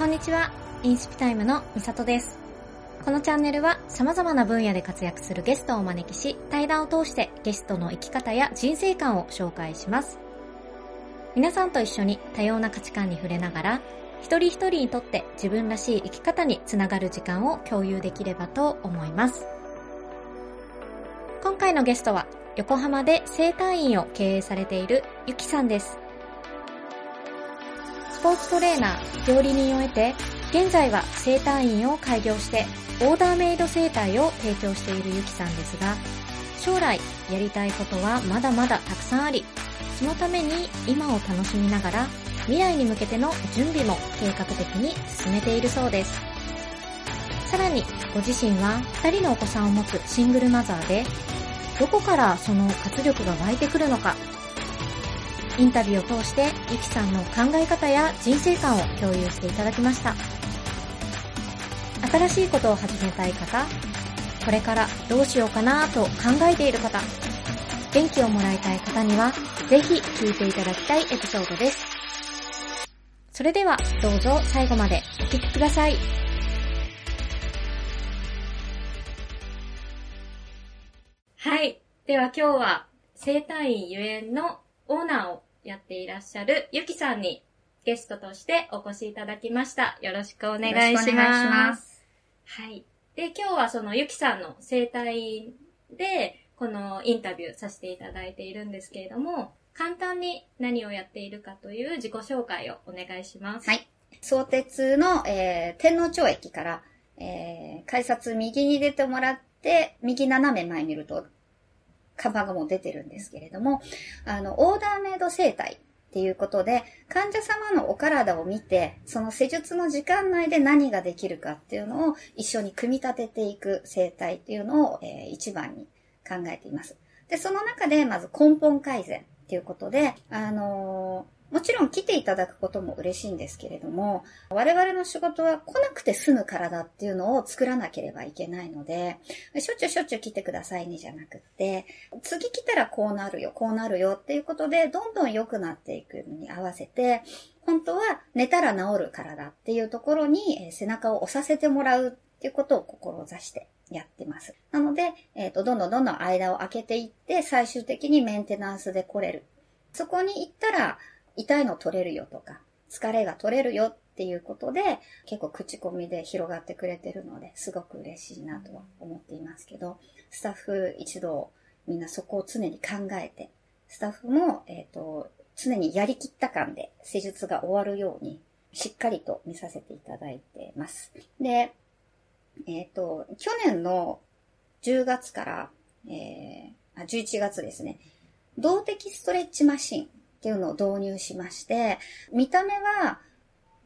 こんにちは。インスピタイムのみさとです。このチャンネルは様々な分野で活躍するゲストをお招きし、対談を通してゲストの生き方や人生観を紹介します。皆さんと一緒に多様な価値観に触れながら、一人一人にとって自分らしい生き方につながる時間を共有できればと思います。今回のゲストは、横浜で生態院を経営されているゆきさんです。スポーツトレーナー、料理人を得て、現在は生態院を開業して、オーダーメイド生態を提供しているゆきさんですが、将来やりたいことはまだまだたくさんあり、そのために今を楽しみながら、未来に向けての準備も計画的に進めているそうです。さらに、ご自身は2人のお子さんを持つシングルマザーで、どこからその活力が湧いてくるのか、インタビューを通してゆきさんの考え方や人生観を共有していただきました。新しいことを始めたい方、これからどうしようかなと考えている方、元気をもらいたい方には、ぜひ聞いていただきたいエピソードです。それでは、どうぞ最後までお聞きください。はい。では今日は、生体院ゆえんのオーナーをやっていらっしゃるゆきさんにゲストとしてお越しいただきました。よろしくお願いします。います。はい。で、今日はそのゆきさんの生態で、このインタビューさせていただいているんですけれども、簡単に何をやっているかという自己紹介をお願いします。はい。相鉄の、えー天皇町駅から、えー改札右に出てもらって、右斜め前見ると、カバンがもう出てるんですけれども、あの、オーダーメイド生態っていうことで、患者様のお体を見て、その施術の時間内で何ができるかっていうのを一緒に組み立てていく生態っていうのを、えー一番に考えています。で、その中でまず根本改善っていうことで、あのーもちろん来ていただくことも嬉しいんですけれども、我々の仕事は来なくて済む体っていうのを作らなければいけないので、しょっちゅうしょっちゅう来てくださいねじゃなくって、次来たらこうなるよ、こうなるよっていうことで、どんどん良くなっていくのに合わせて、本当は寝たら治る体っていうところに、背中を押させてもらうっていうことを志してやってます。なので、えっ、と、どんどんどんどん間を空けていって、最終的にメンテナンスで来れる。そこに行ったら、痛いの取れるよとか、疲れが取れるよっていうことで、結構口コミで広がってくれてるので、すごく嬉しいなとは思っていますけど、スタッフ一同、みんなそこを常に考えて、スタッフも、えっ、と、常にやりきった感で施術が終わるように、しっかりと見させていただいてます。で、えっ、と、去年の10月から、えー、あ、11月ですね、動的ストレッチマシンっていうのを導入しまして、見た目は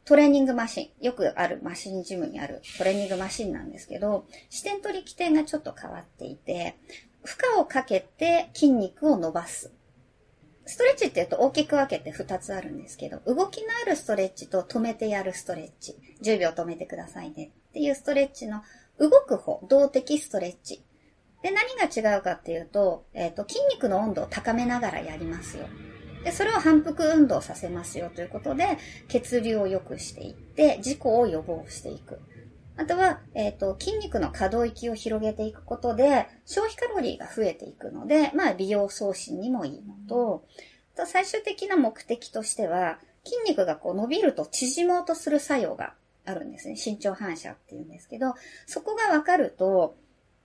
トレーニングマシン、よくあるマシンジムにあるトレーニングマシンなんですけど、視点取り起点がちょっと変わっていて、負荷をかけて筋肉を伸ばす。ストレッチって言うと大きく分けて2つあるんですけど、動きのあるストレッチと止めてやるストレッチ。10秒止めてくださいねっていうストレッチの動く方、動的ストレッチ。で、何が違うかっていうと、えっ、と、筋肉の温度を高めながらやりますよ。で、それを反復運動させますよということで、血流を良くしていって、事故を予防していく。あとは、えっ、と、筋肉の可動域を広げていくことで、消費カロリーが増えていくので、まあ、美容増進にもいいのと、あと最終的な目的としては、筋肉がこう伸びると縮もうとする作用があるんですね。身長反射っていうんですけど、そこがわかると、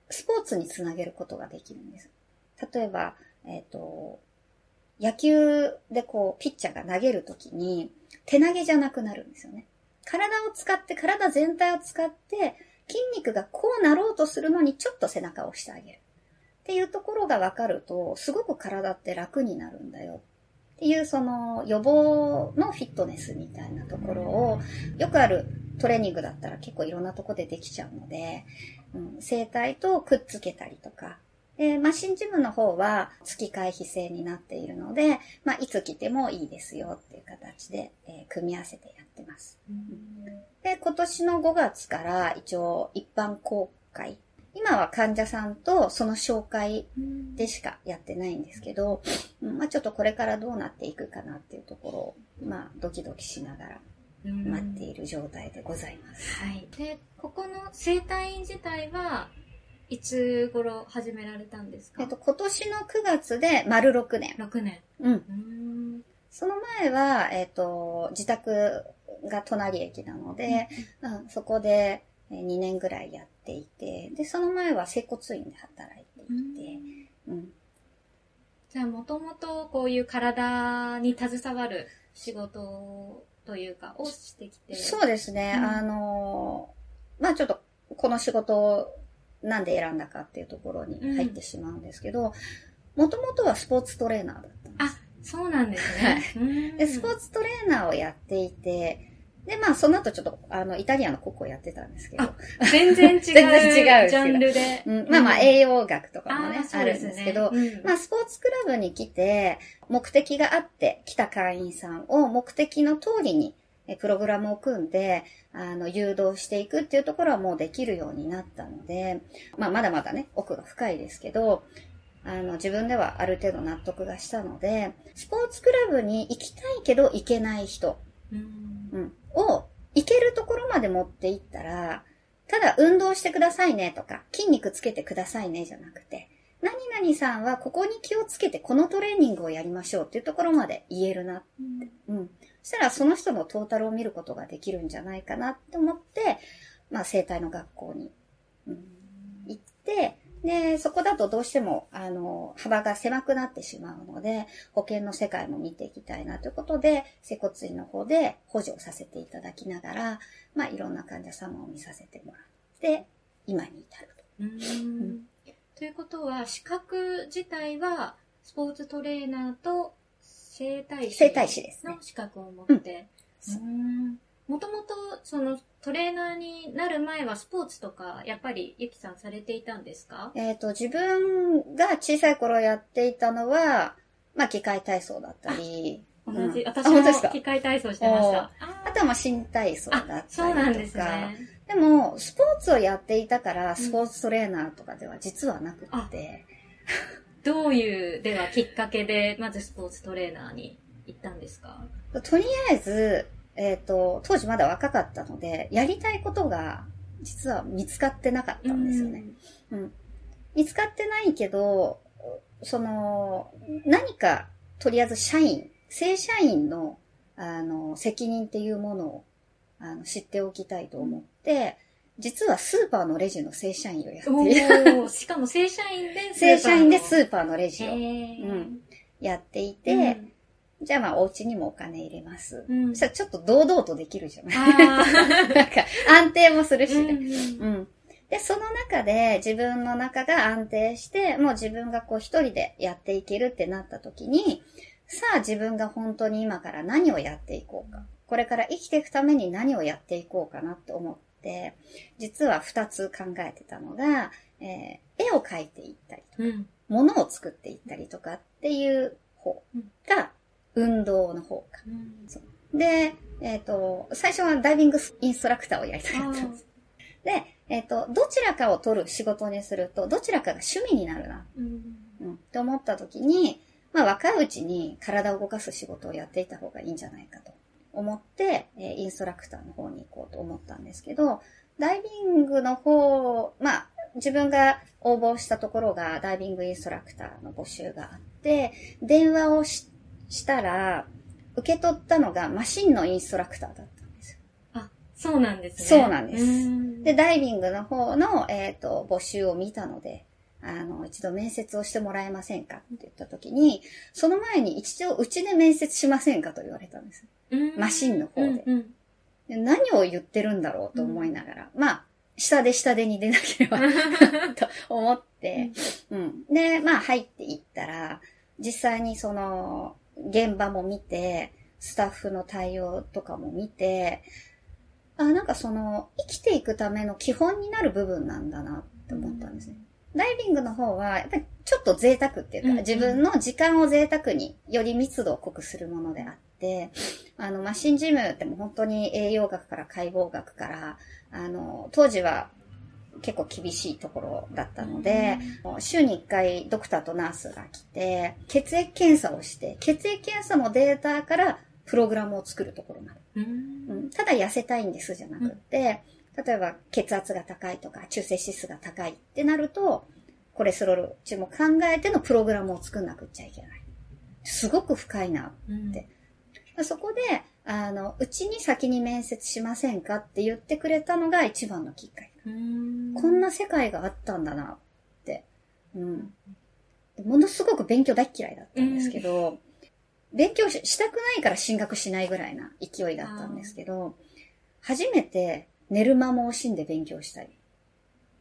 スポーツにつなげることができるんです。例えば、えっ、と、野球でこう、ピッチャーが投げるときに、手投げじゃなくなるんですよね。体を使って、体全体を使って、筋肉がこうなろうとするのにちょっと背中を押してあげる。っていうところがわかると、すごく体って楽になるんだよ。っていうその予防のフィットネスみたいなところを、よくあるトレーニングだったら結構いろんなとこでできちゃうので、うん、生体とくっつけたりとか、で、マシンジムの方は月回避制になっているので、まあ、いつ来てもいいですよっていう形で、えー組み合わせてやってます。で、今年の5月から一応一般公開。今は患者さんとその紹介でしかやってないんですけど、うんまあちょっとこれからどうなっていくかなっていうところを、まあドキドキしながら待っている状態でございます。はい。で、ここの生体院自体はいつ頃始められたんですか？えっと、今年の9月で丸6年。6年。うん。うーん。その前は、えっと、自宅が隣駅なので、うんそこで2年ぐらいやっていて、で、その前は整骨院で働いていて、うん。じゃあ、もともとこういう体に携わる仕事というか、をしてきて。そうですね、うんあの、まあちょっと、この仕事をなんで選んだかっていうところに入ってしまうんですけど、もともとはスポーツトレーナーだったんです。あ、そうなんですね。で、スポーツトレーナーをやっていて、で、まあ、その後ちょっと、あの、イタリアンのコックをやってたんですけどあ、全然違う。全然違うジャンルで。うん、まあまあ、栄養学とかもね、ーあるんですけど、うんまあ、スポーツクラブに来て、目的があって来た会員さんを目的の通りに、えプログラムを組んで、あの、誘導していくっていうところはもうできるようになったので、まあ、まだまだね、奥が深いですけど、あの、自分ではある程度納得がしたので、スポーツクラブに行きたいけど行けない人、うんうん、を行けるところまで持っていったら、ただ運動してくださいねとか、筋肉つけてくださいねじゃなくて、何々さんはここに気をつけてこのトレーニングをやりましょうっていうところまで言えるな。うん。そしたらその人のトータルを見ることができるんじゃないかなって思って、まあ生体の学校に、うん、行って、で、そこだとどうしても、あの、幅が狭くなってしまうので、保険の世界も見ていきたいなということで、接骨院の方で補助をさせていただきながら、まあ、いろんな患者様を見させてもらって、今に至ると。うーんということは、資格自体は、スポーツトレーナーと整体師整体師ですね。の資格を持って。うん。もともと、その、トレーナーになる前はスポーツとか、やっぱり、ゆきさんされていたんですか？えっ、と、自分が小さい頃やっていたのは、まあ、機械体操だったり、同じ、うん私も機械体操してました。ああとはまあ、新体操だったりとか。そうなんですね。でも、スポーツをやっていたから、スポーツトレーナーとかでは実はなくって、どういう、では、きっかけで、まずスポーツトレーナーに行ったんですか？とりあえず、えっ、と、当時まだ若かったので、やりたいことが実は見つかってなかったんですよね。うん。見つかってないけど、その、何か、とりあえず社員、正社員の、あの、責任っていうものを、あの、知っておきたいと思って、実はスーパーのレジの正社員をやっておいる。ーしかも正社員で 正社員でスーーパーのレジをうんやっていて、じゃあまあお家にもお金入れます。うん、うんそしたらちょっと堂々とできるじゃないあ なんか安定もするしーね。うんうん。で、その中で自分の中が安定して、もう自分がこう一人でやっていけるってなった時に、さあ自分が本当に今から何をやっていこうか。これから生きていくために何をやっていこうかなって思って、実は二つ考えてたのが、えー絵を描いていったりとか、うん。物を作っていったりとかっていう方が、運動の方か。で、えっ、と、最初はダイビングインストラクターをやりたかったんです。で、えっ、と、どちらかを取る仕事にすると、どちらかが趣味になるな、うん。うん、って思った時に、まあ若いうちに体を動かす仕事をやっていた方がいいんじゃないかと思って、えーインストラクターの方に行こうと思ったんですけど、ダイビングの方、まあ自分が応募したところがダイビングインストラクターの募集があって、電話をししたら、受け取ったのがマシンのインストラクターだったんですよ。あ、そうなんですね。そうなんですんで、ダイビングの方の、えっ、と、募集を見たので、あの、一度面接をしてもらえませんかって言った時に、その前に一度うちで面接しませんかと言われたんです。うん。マシンの方で。うんうん。で何を言ってるんだろうと思いながら、まあ、下で下でに出なければ と思って、うん。で、まあ入っていったら、実際にその、現場も見て、スタッフの対応とかも見て、あ、なんかその、生きていくための基本になる部分なんだなって思ったんですね。ダイビングの方は、やっぱりちょっと贅沢っていうか、うんうん。自分の時間を贅沢により密度を濃くするものであって、あの、マシンジムってもう本当に栄養学から解剖学から、あの、当時は結構厳しいところだったので、週に1回ドクターとナースが来て、血液検査をして、血液検査のデータからプログラムを作るところまで。う。うんん、ただ痩せたいんですじゃなくって、例えば血圧が高いとか中性脂質が高いってなると、コレステロール値も考えてのプログラムを作んなくっちゃいけない。すごく深いな。うんでそこで、あの、うちに先に面接しませんかって言ってくれたのが一番のきっかけ。うんこんな世界があったんだなって。うん。ものすごく勉強大っ嫌いだったんですけど、勉強ししたくないから進学しないぐらいな勢いだったんですけど、初めて寝る間も惜しんで勉強したい。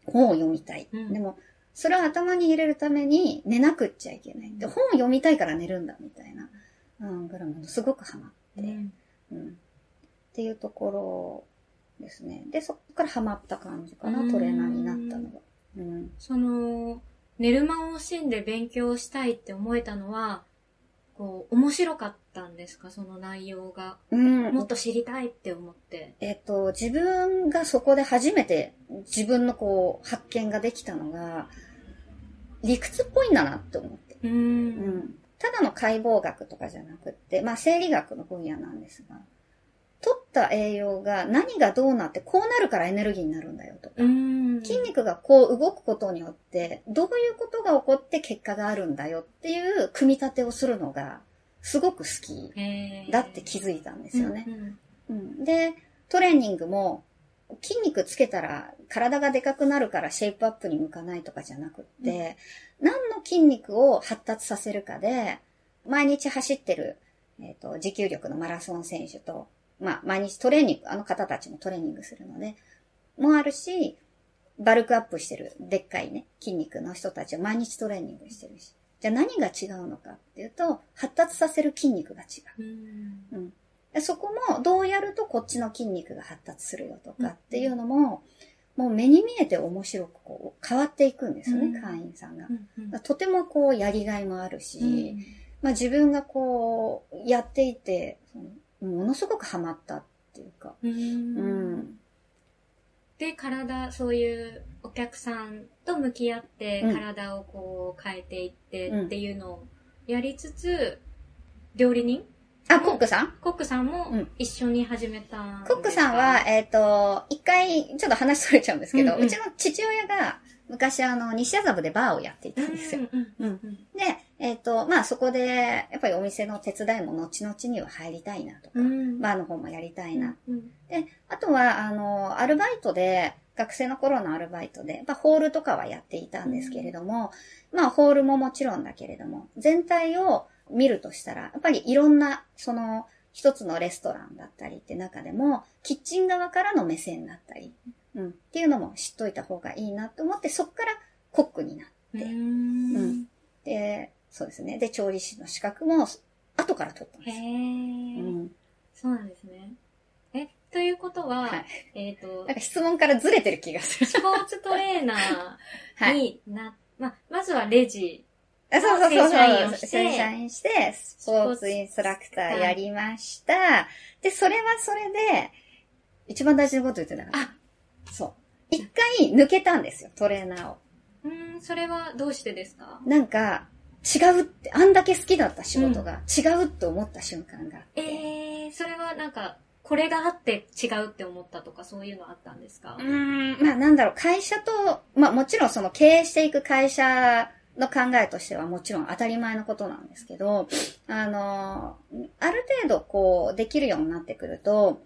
本を読みたい。うんでも、それを頭に入れるために寝なくっちゃいけない。で、本を読みたいから寝るんだみたいな、うん、ぐらいものすごくハマって。うんうんっていうところですね。で、そこからハマった感じかな、うんトレーナーになったのが。うん。その、寝る間を惜しんで勉強したいって思えたのは、こう、面白かったんですか？その内容が。うんもっと知りたいって思って。えっと、自分がそこで初めて自分のこう、発見ができたのが、理屈っぽいんだなって思って。う。うんん。ただの解剖学とかじゃなくって、まあ生理学の分野なんですが、取った栄養が何がどうなってこうなるからエネルギーになるんだよとか、うん。筋肉がこう動くことによって、どういうことが起こって結果があるんだよっていう組み立てをするのが、すごく好きだって気づいたんですよね。うんうん、で、トレーニングも、筋肉つけたら体がでかくなるからシェイプアップに向かないとかじゃなくって、何の筋肉を発達させるかで、毎日走ってる、えっ、と、持久力のマラソン選手と、まあ、毎日トレーニング、あの方たちもトレーニングするので、もあるし、バルクアップしてる、でっかいね、筋肉の人たちは毎日トレーニングしてるし。じゃあ何が違うのかっていうと、発達させる筋肉が違う。うんうん。でそこも、どうやるとこっちの筋肉が発達するよとかっていうのも、もう目に見えて面白くこう変わっていくんですよね、うん。会員さんが。うんとてもこうやりがいもあるし、うん。まあ自分がこうやっていて、ものすごくハマったっていうか、ううんん。で、体、そういうお客さんと向き合って、うん。体をこう変えていってうん。っていうのをやりつつ、料理人あ、コックさん？コックさんもうん。一緒に始めたんですか？コックさんは、えっ、と、一回、ちょっと話それちゃうんですけど、ううん。うんちの父親が昔あの、西麻布でバーをやっていたんですよ。うんうんうんで、えっ、と、まあそこで、やっぱりお店の手伝いも後々には入りたいなとか、うん。バーの方もやりたいな。うんで、あとは、あの、アルバイトで、学生の頃のアルバイトで、まあ、ホールとかはやっていたんですけれども、まあ、ホールももちろんだけれども、全体を見るとしたら、やっぱりいろんな、その、一つのレストランだったりって中でも、キッチン側からの目線だったり、うん、っていうのも知っといた方がいいなと思って、そっからコックになって、うんうんで、そうですね。で、調理師の資格も、後から取ったんへですよ。ーうん。そうなんですね。え、ということは、はいえっ、となん、か質問からずれてる気がする。スポーツトレーナーにな、ま、まずはレジ。あそうそうそうそう。正社員をしてスポーツインストラクターやりました。で、それはそれで、一番大事なこと言ってたから。あそう。一回抜けたんですよ、トレーナーを。うーん、それはどうしてですか？なんか、違うって、あんだけ好きだった仕事が、違うって思った瞬間があって。えー、それはなんか、これがあって違うって思ったとかそういうのあったんですか？うーん、まあなんだろう、会社と、まあもちろんその経営していく会社の考えとしてはもちろん当たり前のことなんですけど、あの、ある程度こうできるようになってくると、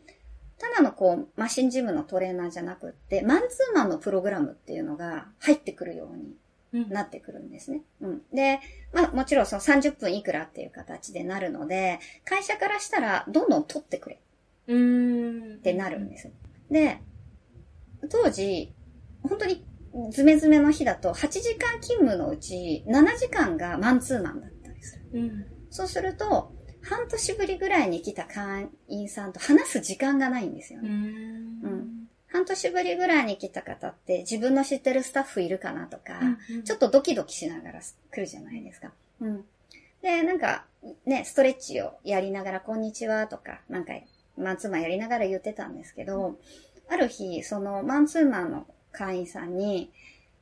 ただのこうマシンジムのトレーナーじゃなくって、マンツーマンのプログラムっていうのが入ってくるようにうんなってくるんですね。うん。で、まあもちろんその30分いくらっていう形でなるので、会社からしたらどんどん取ってくれうーん。ってなるんです。で、当時、本当にズメズメの日だと8時間勤務のうち7時間がマンツーマンだったんでする。うん。そうすると、半年ぶりぐらいに来た会員さんと話す時間がないんですよね。ん。うん半年ぶりぐらいに来た方って自分の知ってるスタッフいるかなとか、うんちょっとドキドキしながら来るじゃないですか。うん。で、なんか、ね、ストレッチをやりながら、こんにちはとか、なんか、マンツーマンやりながら言ってたんですけど、ある日、そのマンツーマンの会員さんに、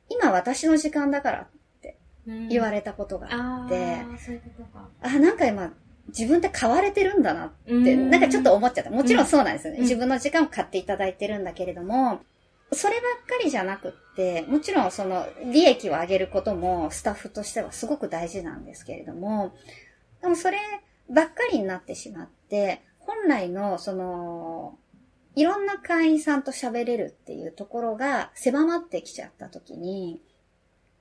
今私の時間だからうん言われたことがああって、あ。あ、なんか今、自分って買われてるんだなって、うんなんかちょっと思っちゃった。もちろんそうなんですよね。うん自分の時間を買っていただいてるんだけれども、そればっかりじゃなくって、もちろんその利益を上げることもスタッフとしてはすごく大事なんですけれども、でもそればっかりになってしまって、本来のその、いろんな会員さんと喋れるっていうところが狭まってきちゃった時に、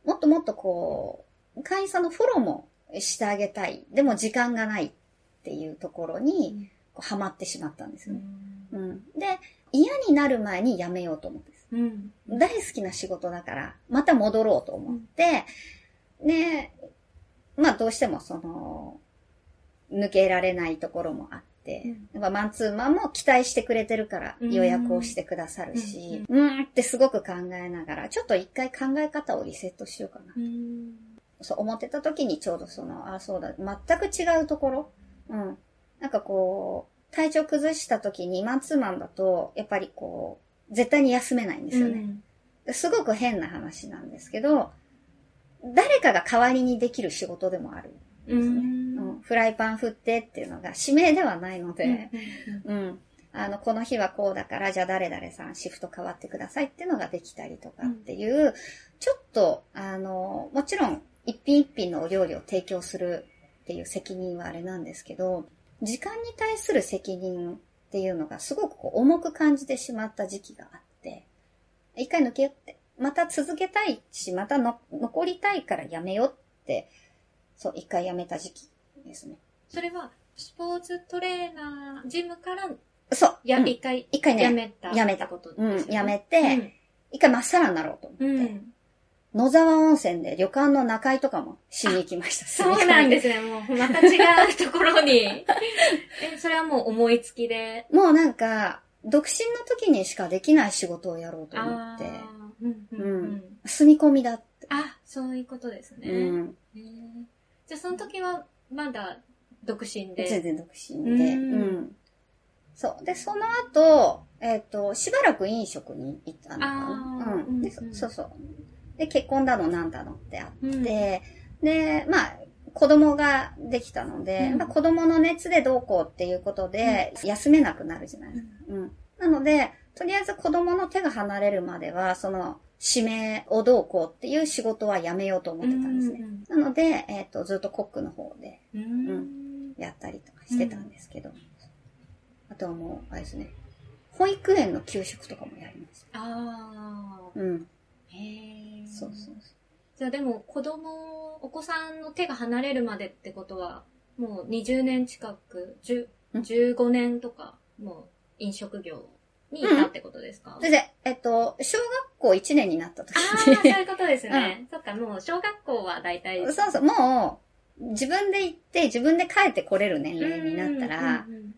もっともっとこう、会員さんのフォローもしてあげたい。でも時間がないっていうところに、こうハマってしまったんですよね。うん。で、嫌になる前にやめようと思ったんです。うん。大好きな仕事だから、また戻ろうと思って、で、まあどうしてもその、抜けられないところもあって、やっぱマンツーマンも期待してくれてるからうん予約をしてくださるし、うーんってすごく考えながら、ちょっと一回考え方をリセットしようかな。うん。そう思ってた時にちょうどその、あ、そうだ、全く違うところ？うん。なんかこう、体調崩した時にマンツーマンだと、やっぱりこう、絶対に休めないんですよね。すごく変な話なんですけど、誰かが代わりにできる仕事でもある。うん。うん、フライパン振ってっていうのが指名ではないので、うん。あの、この日はこうだから、じゃあ誰々さんシフト変わってくださいっていうのができたりとかっていう、ちょっと、あの、もちろん一品一品のお料理を提供するっていう責任はあれなんですけど、時間に対する責任っていうのがすごくこう重く感じてしまった時期があって、一回抜けようって、また続けたいし、またの残りたいからやめようって、そう、一回やめた時期ですね。それは、スポーツトレーナー、ジムから、そう。や、うん一回、一回ねやめた。やめたことうん、やめてて、一回まっさらになろうと思って、うん。野沢温泉で旅館の中居とかもしに行きました。。そうなんですすね。もう、また違うところに。え、それはもう思いつきで。もうなんか、独身の時にしかできない仕事をやろうと思って、うんうんううんん。住み込みだって。あ、そういうことですね。うん。へーじゃあ、その時は、まだ、独身で。全然独身で。ううんん。そう。で、その後、えっ、と、しばらく飲食に行ったのかな。うん。で、そうそう。で、結婚だのなんだのってあって、うんで、まあ、子供ができたので、うんまあ、子供の熱でどうこうっていうことで、休めなくなるじゃないですか。うん。なので、とりあえず子供の手が離れるまでは、その、指名をどうこうっていう仕事はやめようと思ってたんですね。なので、えっ、と、ずっとコックの方でうん。うん。やったりとかしてたんですけど、あとはもう、あれですね、保育園の給食とかもやりました。あうん。あ。へえ。そうそうじゃあでも、子供、お子さんの手が離れるまでってことは、もう20年近く、10うん15年とか、もう飲食業にいたってことですか、それで、えっと、小学校1年になった時ああ、そうに、いうことですね。そっか、もう小学校は大体。そうそう、もう、自分で行って、自分で帰ってこれる年齢になったら、うん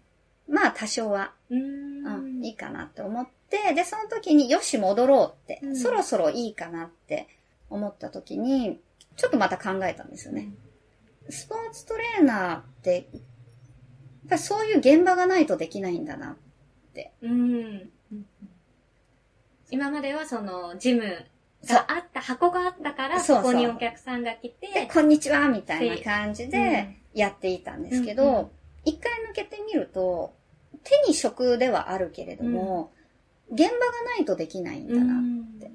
まあ多少は、うんううんん、いいかなって思って、で、その時によし戻ろうって、うんそろそろいいかなって思った時に、ちょっとまた考えたんですよね。スポーツトレーナーって、やっぱりそういう現場がないとできないんだな。うん。今まではその、ジムがあった、箱があったから、そここにお客さんが来で、て、こんにちはみたいな感じうんでやっていたんですけうんうんど、一回抜けてみると、手に職ではあるけれども、現場がないとできないんだな。て。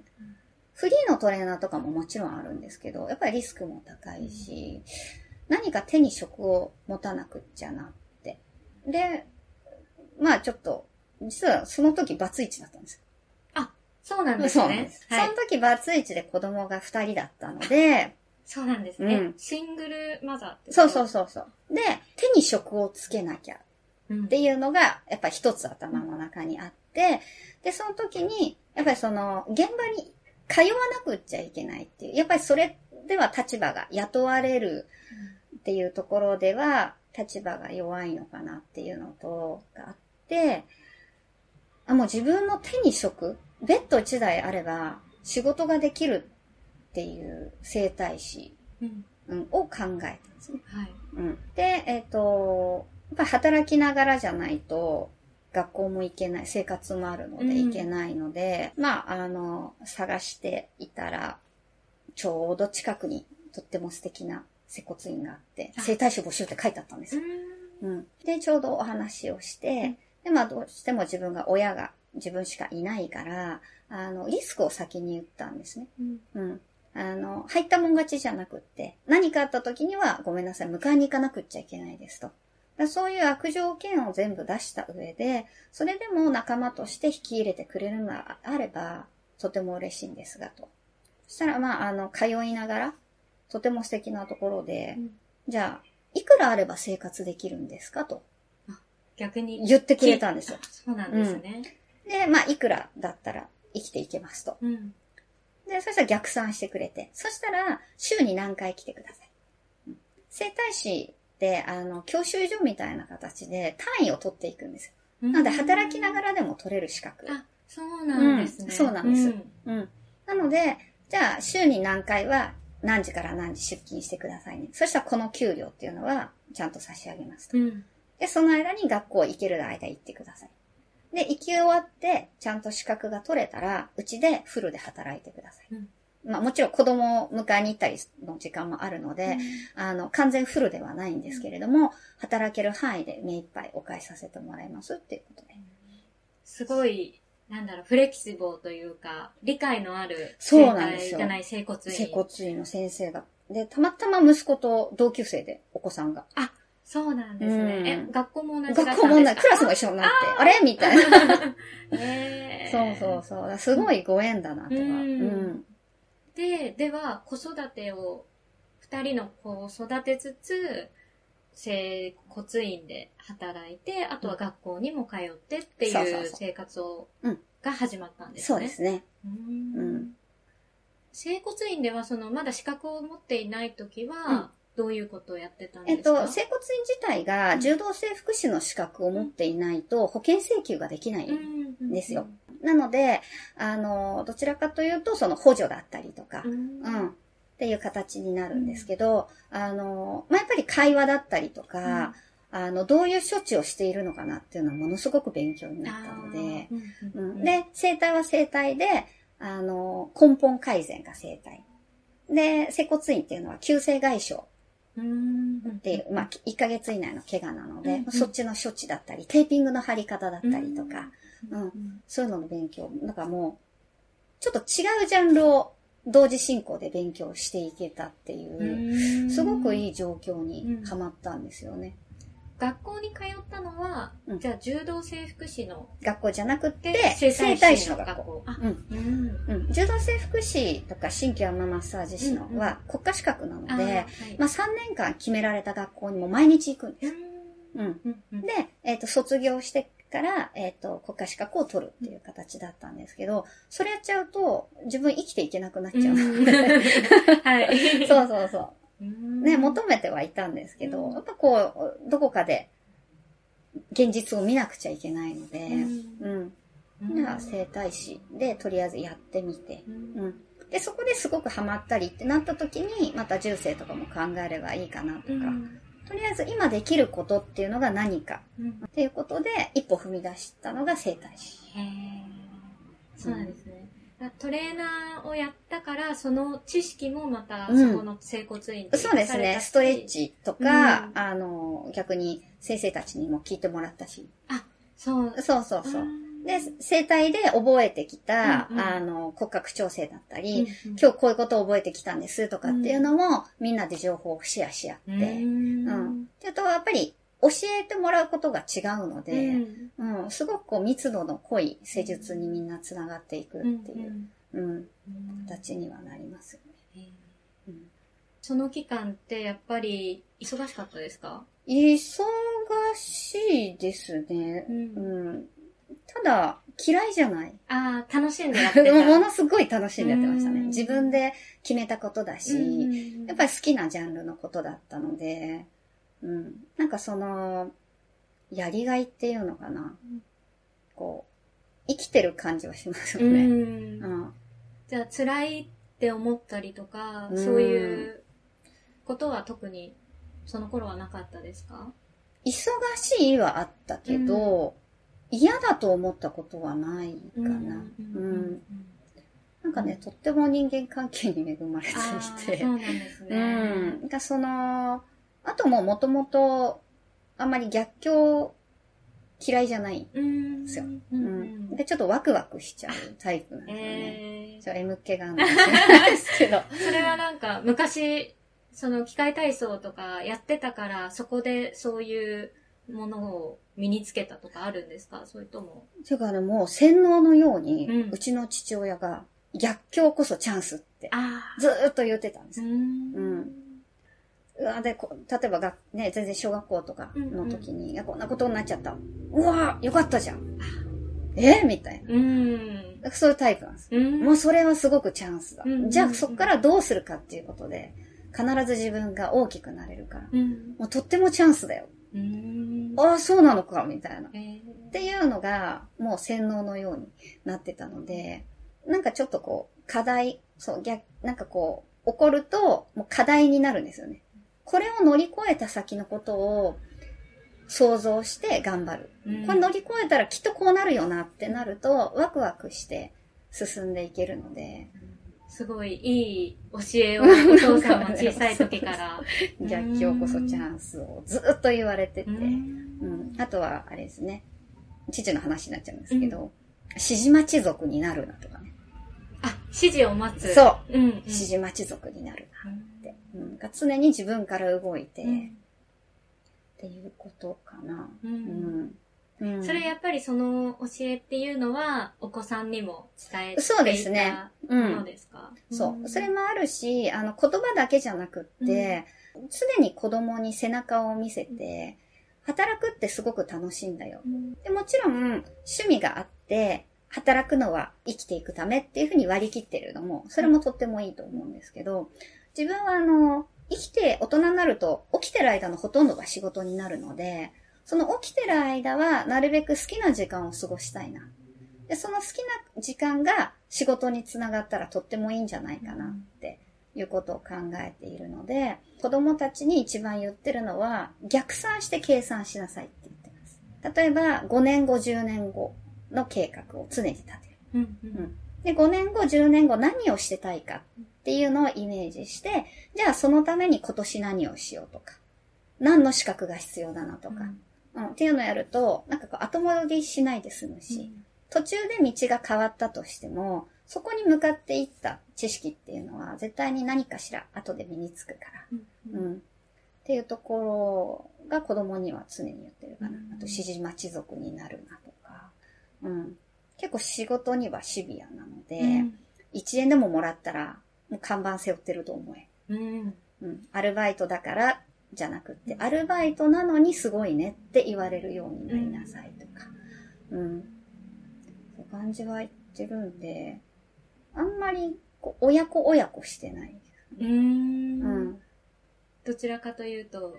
フリーのトレーナーとかももちろんあるんですけど、やっぱりリスクも高いし、何か手に職を持たなくっちゃなって。で、まあちょっと、実はその時バツイチだったんですそうなんよ。ですねそうなんです。。はいその。時バツイチで子供が二人だったので、そうなんですね。うんシングルマザーって。そうそうそうそう。で、手に職をつけなきゃうん。っていうのが、やっぱり一つ頭の中にあって、で、その時に、やっぱりその、現場に通わなくっちゃいけないっていう、やっぱりそれでは立場が雇われるっていうところでは、立場が弱いのかなっていうのと、があって、あ、もう自分の手に職、ベッド一台あれば仕事ができるっていう生態師、うん。うん、を考えたんですね。はい。うん。で、えっ、と、やっぱ働きながらじゃないと、学校も行けない、生活もあるのでうん行けないので、まあ、あの、探していたら、ちょうど近くにとっても素敵な接骨院があって、あ生体師募集って書いてあったんですよ。うん。で、ちょうどお話をして、で、まあどうしても自分が親が自分しかいないから、あの、リスクを先に言ったんですね。うんうん。あの、入ったもん勝ちじゃなくって、何かあった時にはごめんなさい、迎えに行かなくっちゃいけないですと。そういう悪条件を全部出した上で、それでも仲間として引き入れてくれるのがあれば、とても嬉しいんですが、と。そしたら、まあ、あの、通いながら、とても素敵なところで、うんじゃあ、いくらあれば生活できるんですかと逆に。言ってくれたんですよ。そうなんですね。で、まあ、いくらだったら生きていけますと。うん。で、そしたら逆算してくれて。そしたら、週に何回来てください。うん整体師って、あの、教習所みたいな形で単位を取っていくんですよ。なので、働きながら。らでも取れる資格。あ、そうなんですね。うんそうなんですんうん。なので、じゃあ、週に何回は何時から何時出勤してくださいね。そしたら、この給料っていうのは、ちゃんと差し上げますと。うん。で、その間に学校行ける間行ってください。で、行き終わって、ちゃんと資格が取れたら、うちでフルで働いてください。うんまあもちろん子供を迎えに行ったりの時間もあるので、あの、完全フルではないんですけれども、働ける範囲で目いっぱいお返しさせてもらいますっていうことで。すごい、なんだろう、フレキシブルというか、理解のあるそうなんですよない、整骨院。整骨院の先生が。で、たまたま息子と同級生で、お子さんが。そうなんですね。うんえ、学校も同じ学校もない、クラスも一緒になって、あれ？みたいな。へーそうそうそう。すごいご縁だなとか。ううんん。で、では、子育てを、二人の子を育てつつ、整骨院で働いて、あとは学校にも通ってっていう生活をうん、が始まったんですね。そうですね。ううんん。整骨院では、その、まだ資格を持っていないときうんは、どういうことをやってたんえっですか？と、整骨院自体が柔道整復師の資格を持っていないと保険請求ができない。うんですよ。なので、あの、どちらかというと、その補助だったりとかう、ん。うん、っていう形になるんですけど、あの、まあ、やっぱり会話だったりとか、あの、どういう処置をしているのかなっていうのはものすごく勉強になったので、うん、で、生態は生態で、あの、根本改善が生態。で、整骨院っていうのは急性外傷うん、っていう、まあ、1ヶ月以内の怪我なので、うんそっちの処置だったり、テーピングの貼り方だったりとか、うん。うん。そういうのの勉強。だからもう、ちょっと違うジャンルを同時進行で勉強していけたっていう、うん。すごくいい状況にはまったんですよね。学校に通ったのは、うんじゃあ柔道整復師の学校じゃなくて、整整体体師師の学校。柔道整復師とか新旧アママッサージ師のうんうんは国家資格なので、あーはいまあ3年間決められた学校にも毎日行くんです。うん。うんうんで、えっ、と、卒業してから、えっ、と、国家資格を取るっていう形だったんですけど、それやっちゃうと、自分生きていけなくなっちゃう。うんはい。そうそうそう。うん。ね、求めてはいたんですけど、うん。やっぱこう、どこかで、現実を見なくちゃいけないので、うん。うん。じゃあ、整体師で、とりあえずやってみて、うん。うん。で、そこですごくハマったりってなった時に、また重生とかも考えればいいかなとか、うん。とりあえず今できることっていうのが何かうん。っていうことで、一歩踏み出したのが整体師。へー。そうなんですね。だトレーナーをやったから、その知識もまた、うんそこの整骨院でそうですね。ストレッ。チとか、うんあの、逆に先生たちにも聞いてもらったし。そう。そうそうそう。んで、生態で覚えてきた、うんうんあの、骨格調整だったり、うんうん今日こういうことを覚えてきたんですとかっていうのも、みんなで情報をシェアし合って、うんうんっていうと、やっぱり教えてもらうことが違うのうで、んうん、すごくこう密度の濃い施術にみんなつながっていくっていう、うん、うん形にはなりますよね。うんその期間ってやっぱり忙しかったですか？忙しいですね。うんうん。ただ、嫌いじゃない。ああ、楽しんでやってた。ものすごい楽しんでやってましたね。うん自分で決めたことだし、うんやっぱり好きなジャンルのことだったので、うん。なんかその、やりがいっていうのかな。んこう、生きてる感じはしますようね。んうん。じゃあ辛いって思ったりとか、うんそういうことは特にその頃はなかったですか？忙しいはあったけど、嫌だと思ったことはないかな。うん。なんかね、とっても人間関係に恵まれてあいて。ーそうなんですね。うん。だからその、あとももともと、あんまり逆境嫌いじゃない。うん。ですよううんん。で、ちょっとワクワクしちゃうタイプなんですよね。えーちょ、M 気があるんですけど。それはなんか、昔、その機械体操とかやってたから、そこでそういうものを身につけたとかあるんですか？それとも。ていうかね、もう洗脳のように、ううんちの父親が逆境こそチャンスってあずーっと言ってたんですうよ。ん。うわでこ例えばが、ね、全然小学校とかの時に、いや、こんなことになっちゃった。うわよかったじゃん。え？みたいな。うん。だからそういうタイプなんです。うん。もうそれはすごくチャンスだ。うんじゃあそっからどうするかっていうことで、必ず自分が大きくなれるから。うん。もうとってもチャンスだよ。うん。ああ、そうなのか、みたいな。っえーていうのが、もう洗脳のようになってたので、なんかちょっとこう、課題、そう、逆、なんかこう、起こると、もう課題になるんですよね。これを乗り越えた先のことを想像して頑張る。うんこれ乗り越えたらきっとこうなるよなってなると、ワクワクして進んでいけるので、すごいいい教えをお父さんは小さい時から。逆境こそチャンスをずっと言われてて、ううんん、あとは、あれですね。父の話になっちゃうんですけど、指示待ち族になるなとかね。あ、指示を待つ。。そううん、うん。指示待ち族になるうんなって。うん、が常に自分から動いて、うん。っていうことかな。ううん。ん。うん。それやっぱりその教えっていうのは、お子さんにも伝えていそうですね。たものですか、そう。それもあるし、あの、言葉だけじゃなくって、常に子供に背中を見せて、働くってすごく楽しいんだよ。うん。でもちろん、趣味があって、働くのは生きていくためっていうふうに割り切ってるのも、それもとってもいいと思うんですけど、自分はあの、生きて大人になると、起きてる間のほとんどが仕事になるので、その起きてる間は、なるべく好きな時間を過ごしたいな。で、その好きな時間が仕事につながったらとってもいいんじゃないかなっていうことを考えているので、子供たちに一番言ってるのは、逆算して計算しなさいって言ってます。例えば、5年後、10年後の計画を常に立てる。うんうんで、5年後、10年後何をしてたいかっていうのをイメージして、じゃあそのために今年何をしようとか、何の資格が必要だなとか、うん、っていうのをやると、なんかこう後戻りしないで済むし、途中で道が変わったとしても、そこに向かっていった知識っていうのは絶対に何かしら後で身につくから。うんうん。っていうところが子供には常に言ってるかな。うんあと指示待ち族になるなとか。うん。結構仕事にはシビアなので、うん1円でももらったら、看板背負ってると思え。うんうん。アルバイトだから、じゃなくって、アルバイトなのにすごいねって言われるようになりなさいとか。うん。そう感じは言ってるんで、あんまり、こう、親子親子してない。うーうんん。どちらかというと、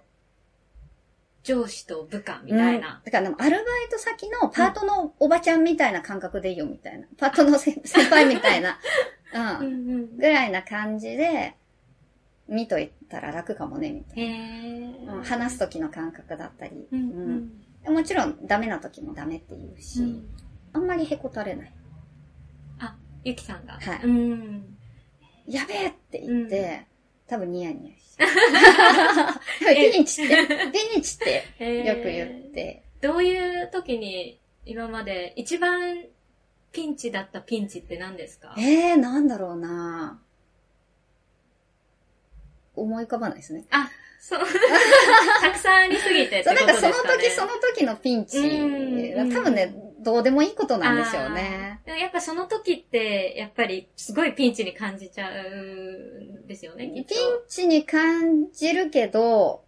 上司と部下みたいうんな。だからでも、アルバイト先のパートのおばちゃんみたいな感覚でいいよみたいな。パートの先先輩みたいな。う。うんんぐらいな感じで、見といたら楽かもね、みたいな。うん、話す時の感覚だったり。うんうんもちろん、ダメな時もダメって言うし、うんあんまりへこたれない。あ、ゆきさんが。はいうん。やべえって言って、多分ニヤニヤし え。ピンチって、ピンチってよく言って、どういう時に今まで一番ピンチだったピンチって何ですか？えー、なんだろうな。思い浮かばないですね。あ、そう。たくさんありすぎてってそう、ことなんですかね。かその時その時のピンチ。うん。多分ね、どうでもいいことなんでしょうね。やっぱその時って、やっぱりすごいピンチに感じちゃうんですよね、きピン。チに感じるけど、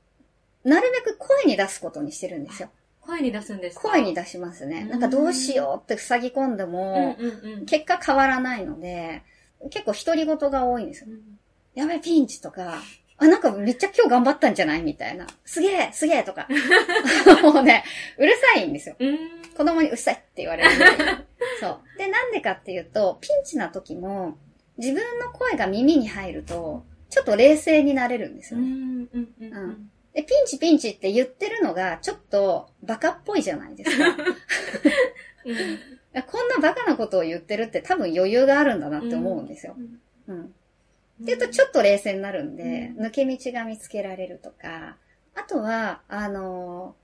なるべく声に出すことにしてるんですよ。声に出すんですか？声に出しますね。うんなんかどうしようって塞ぎ込んでうんも、うんうん。結果変わらないので、結構独り言が多いんですよ。やべえ、ピンチとか、あ、なんかめっちゃ今日頑張ったんじゃない？みたいな。すげえ、すげえとか。もうね、うるさいんですよ。うん。子供にうるさいって言われる。そう。で、なんでかっていうと、ピンチな時も、自分の声が耳に入ると、ちょっと冷静になれるんですうよね。んうんうんううんん。で、ピンチピンチって言ってるのが、ちょっとバカっぽいじゃないですか。うん。こんなバカなことを言ってるって多分余裕があるんだなって思うんですよ。うん。って言うとちょっと冷静になるんで、う抜け道が見つけられるとか、あとは、あのー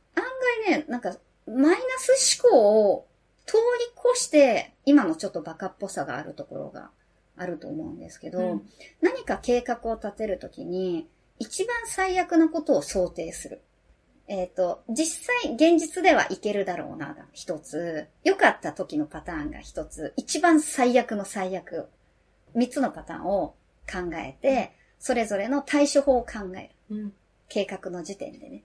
外ね、なんか、マイナス思考を通り越して、今のちょっとバカっぽさがあるところがあると思うんですけど、うん。何か計画を立てるときに、一番最悪なことを想定する。えっ、と、実際現実ではいけるだろうなが一つ、良かった時のパターンが一つ、一番最悪の最悪、三つのパターンを考えて、それぞれの対処法を考える。うん。計画の時点でね。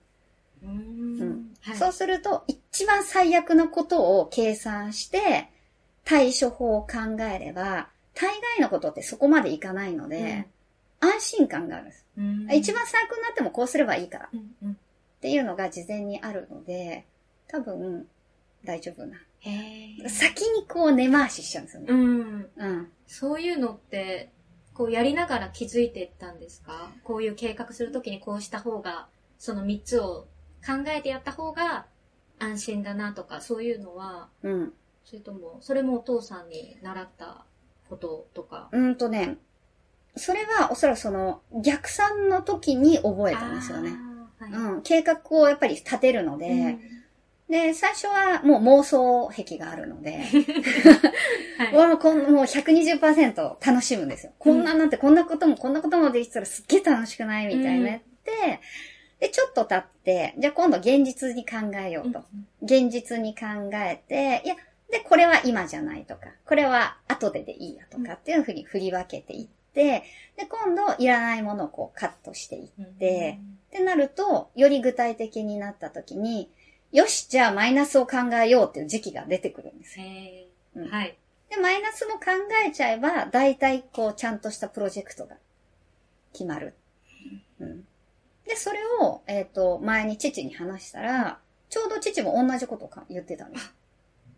ううんん。はい。そうすると、一番最悪なことを計算して、対処法を考えれば、大概のことってそこまでいかないので、安心感があるんです。うん一番最悪になってもこうすればいいからっうんうん。ていうのが事前にあるので、多分、大丈夫な。へえ。先にこう根回ししちゃうんですよね。うん。うん。そういうのって、こうやりながら気づいていったんですか？こういう計画するときにこうした方が、その3つを考えてやった方が安心だなとか、そういうのは、うん。それとも、それもお父さんに習ったこととか？うんとね、それはおそらくその逆算の時に覚えたんですよね。はい。うん。計画をやっぱり立てるので、うんで、最初はもう妄想癖があるので、はい。もうこんもう120%楽しむんですよ。こんななんてこんなこともこんなこともできたらすっげえ楽しくないみたいなやって、で、ちょっと経って、じゃあ今度現実に考えようと。現実に考えて、いや、で、これは今じゃないとか、これは後ででいいやとかっていうふうに振り分けていって、で、今度いらないものをこうカットしていって、ってなると、より具体的になった時に、よし、じゃあマイナスを考えようっていう時期が出てくるんですよ。へうんーはい。で、マイナスも考えちゃえば、大体こう、ちゃんとしたプロジェクトが決まる。うん。で、それを、えっ、と、前に父に話したら、ちょうど父も同じことをか言ってたんです。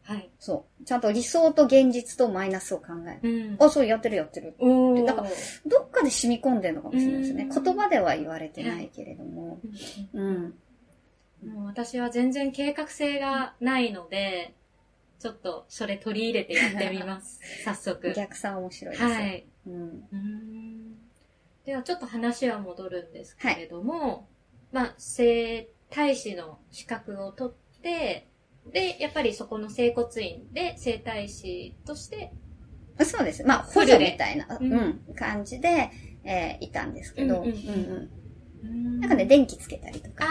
はい。そう。ちゃんと理想と現実とマイナスを考える。うん。あ、そう、やってるやってる。おーだからどっかで染み込んでるのかもしれないですね。うん言葉では言われてないけれども。うんうん。もう私は全然計画性がないので、ちょっとそれ取り入れてやってみます。早速。逆算面白いですよ。はい。うん。うーんではちょっと話は戻るんですけれども、まあ、整体師の資格を取って、で、やっぱりそこの整骨院で整体師として、そうです。まあ、補助みたいな、うんうん、感じで、えーいたんですけど、うんうんうんなんかね、電気つけたりとか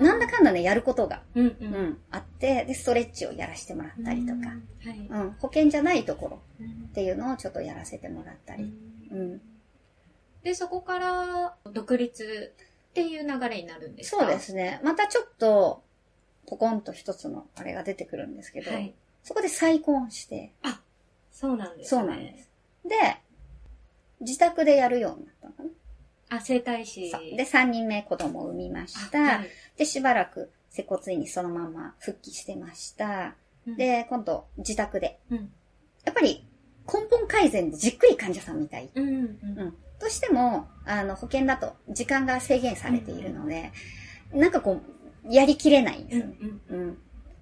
なんだかんだね、やることが、うんう。うんん、あって、で、ストレッチをやらせてもらったりとか、うんはい。うん、保険じゃないところうんっていうのをちょっとやらせてもらったり、うん。で、そこから独立っていう流れになるんですか？そうですね。またちょっと、ポコンと一つのあれが出てくるんですけど、はい。そこで再婚して、そうなんですね。そうなんです。で、自宅でやるようになったのかな。あ、整体師。で、3人目子供を産みました。あはいで、しばらく接骨院にそのまま復帰してました。うんで、今度自宅で。うん。やっぱり根本改善でじっくり患者さんみたい。うん。うん。うん。どうしても、あの、保険だと時間が制限されているので、なんかこう、やりきれないんでうんすよね。うん。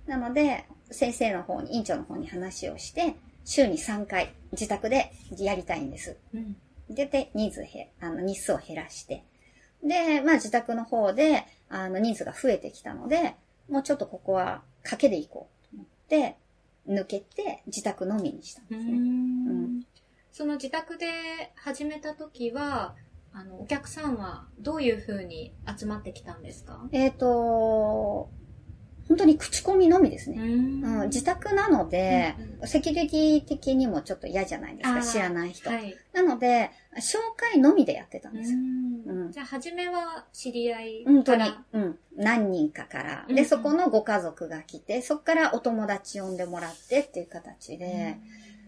なので、先生の方に、院長の方に話をして、週に3回自宅でやりたいんです。うん。で、で、人数へ、あの、日数を減らして。で、まあ自宅の方で、あの、人数が増えてきたので、もうちょっとここは賭けで行こうと思って、抜けて自宅のみにしたんうですね。んその自宅で始めた時は、あの、お客さんはどういう風に集まってきたんですか？えっ、と、本当に口コミのみですね。んうん、自宅なので、うんセキュリティ的にもちょっと嫌じゃないですか、知らない人。はい。なので、紹介のみでやってたんですよ。うんじゃあ、初めは知り合い本当にから。、うん、何人かから。で、うんうんそこのご家族が来て、そこからお友達呼んでもらってっていう形で、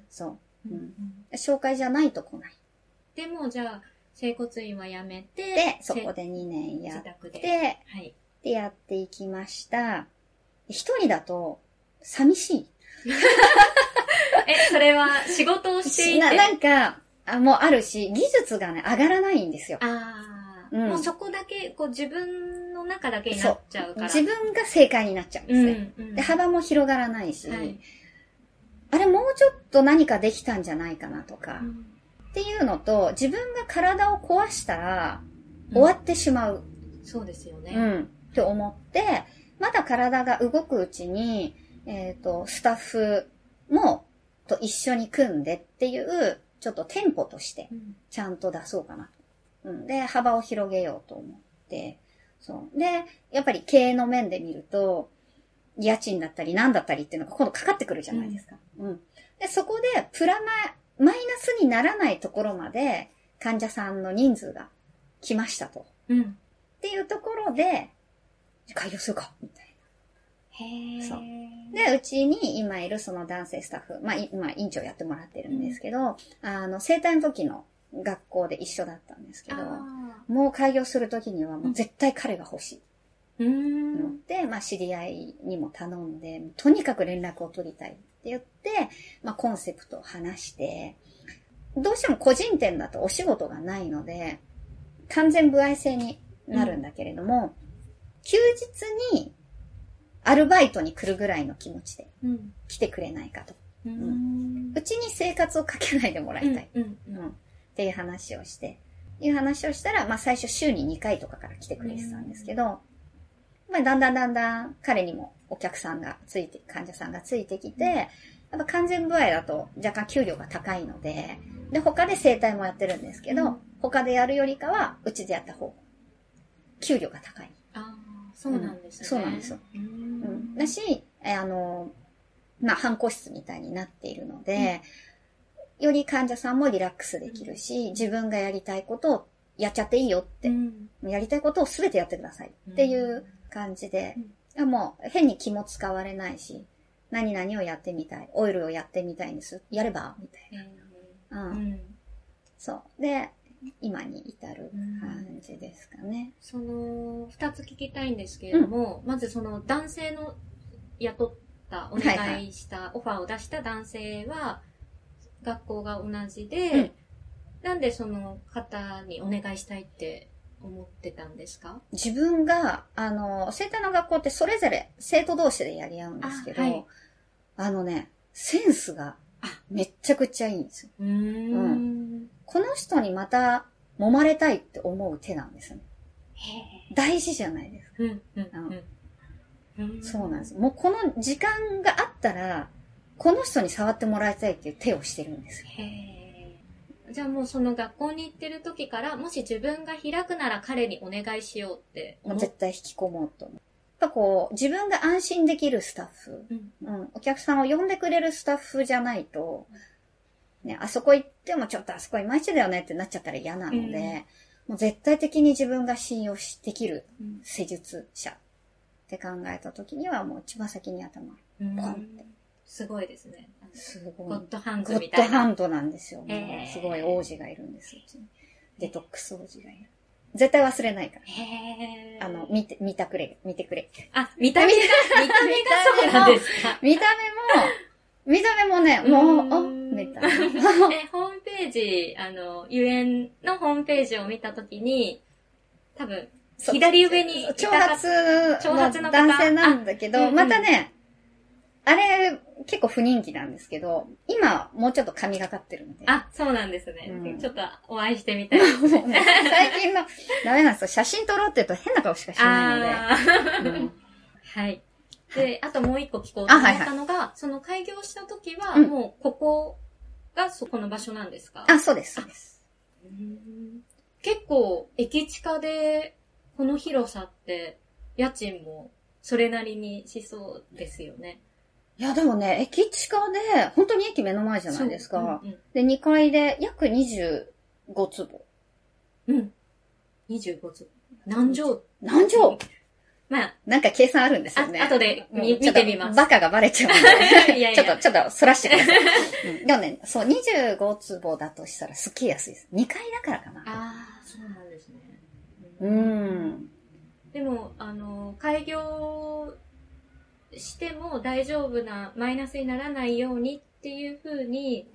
そう。うんうん紹介じゃないと来ない。でも、じゃあ、整骨院はやめて、で、そこで2年せやっ自宅で。て、はい。で、やっていきました。一人だと、寂しい。え、それは仕事をしていて？ななんか、あもうあるし、技術がね、上がらないんですよ。ああ、うんもうそこだけ、こう自分の中だけになっちゃうから。自分が正解になっちゃうんですね。うん、うん。で、幅も広がらないし、はいあれもうちょっと何かできたんじゃないかなとか、うんっていうのと、自分が体を壊したら終わってしまう、そうですよね。うん、って思って、まだ体が動くうちに、えっ、と、スタッフも、と一緒に組んでっていう、ちょっとテンポとして、ちゃんと出そうかなと。うん。で、幅を広げようと思って、そう。で、やっぱり経営の面で見ると、家賃だったり何だったりっていうのが今度かかってくるじゃないですか。うん。で、そこで、プラマイ、マイナスにならないところまで、患者さんの人数が来ましたと。うん。っていうところで、開業するか、みたいへえ。そうな。で、うちに今いるその男性スタッフ、まあ、い今、院長やってもらってるんですけど、あの、生体の時の学校で一緒だったんですけど、あもう開業する時にはもう絶対彼が欲しい。ので、まあ、知り合いにも頼んで、とにかく連絡を取りたいって言って、まあ、コンセプトを話して、どうしても個人店だとお仕事がないので、完全歩合制になるんだけれども、休日にアルバイトに来るぐらいの気持ちでうん。来てくれないかと。うーん。うちに生活をかけないでもらいたい。うん。ううんん。っていう話をして、いう話をしたら、まあ最初週に2回とかから来てくれてたんですけど、まあだんだんだんだん彼にもお客さんがついて、患者さんがついてきて、やっぱ完全部合だと若干給料が高いので、で、他で整体もやってるんですけど、うん他でやるよりかは、うちでやった方が、給料が高い。そうなんですね。うんそうなんですよ。うん。ん。だし、えあの、まあ、半個室みたいになっているので、より患者さんもリラックスできるし、自分がやりたいことをやっちゃっていいよって、うん。やりたいことを全てやってくださいっていう感じで、いやもう変に気も使われないし、何々をやってみたい、オイルをやってみたいんです。やればみたいな。うん。うん。そう。で、今に至る感じですかね。その、二つ聞きたいんですけれども、まずその男性の雇った、おはいは願いした、オファーを出した男性は、学校が同じで、うん。なんでその方にお願いしたいって思ってたんですか？自分が、あの、生体の学校ってそれぞれ生徒同士でやり合うんですけど、あ,、あはい。のね、センスがめっちゃくちゃいいんですよ。うーん。この人にまた揉まれたいって思う手なんですね。へ大事じゃないですか。うん、うん、うん。うんそうなんです。もうこの時間があったら、この人に触ってもらいたいっていう手をしてるんですよ。じゃあもうその学校に行ってる時から、もし自分が開くなら彼にお願いしようってもう絶対引き込もうと思ぱこう、自分が安心できるスタッフ、うんうん、お客さんを呼んでくれるスタッフじゃないと、ね、あそこ行ってもちょっとあそこいまいちだよねってなっちゃったら嫌なので、うんもう絶対的に自分が信用しできるうん施術者って考えた時にはもう一番先に頭、うんポンってすごいですね。すごい。ゴッドハンズゴッみたいな。ドハンドなんですよ。もうすごい王子がいるんですよ。デトックス王子がいる。絶対忘れないから。へーあの、見て、見たくれ、見てくれ。あ、見た目が、見た目がそうなんですか？見た目も、見た目もね、もう、あ、うんみたいな。え、ホームページ、あの、ゆえんのホームページを見たときに、多分、左上に長方髪長髪の男性なんだけど、またね、あれ、結構不人気なんですけど、今、もうちょっと神がかってるんで。あ、そうなんですね。うんちょっとお会いしてみたい。もうね最近の、ダメなんですよ。写真撮ろうって言うと変な顔しかしないので。うんはい。で、あともう一個聞こうと思っあはいはいたのが、その開業した時は、うんもうここがそこの場所なんですか？あ、そうです、そうです。うん結構、駅地下で、この広さって、家賃もそれなりにしそうですよね。いや、でもね、駅地下で、本当に駅目の前じゃないですか。そうで、2階で約25坪。うん、うん。25坪。何畳？何畳？まあ、なんか計算あるんですよね。あ後でみうんちょっと見てみますバカがバレちゃうんで。いやいやちょっと、ちょっと、そらしてください。うんでもね、そう、25坪だとしたらすっげえ安いです。2階だからかな。ああ、そうなんですね。う。ん。でも、あの、開業しても大丈夫な、マイナスにならないようにっていうふうに、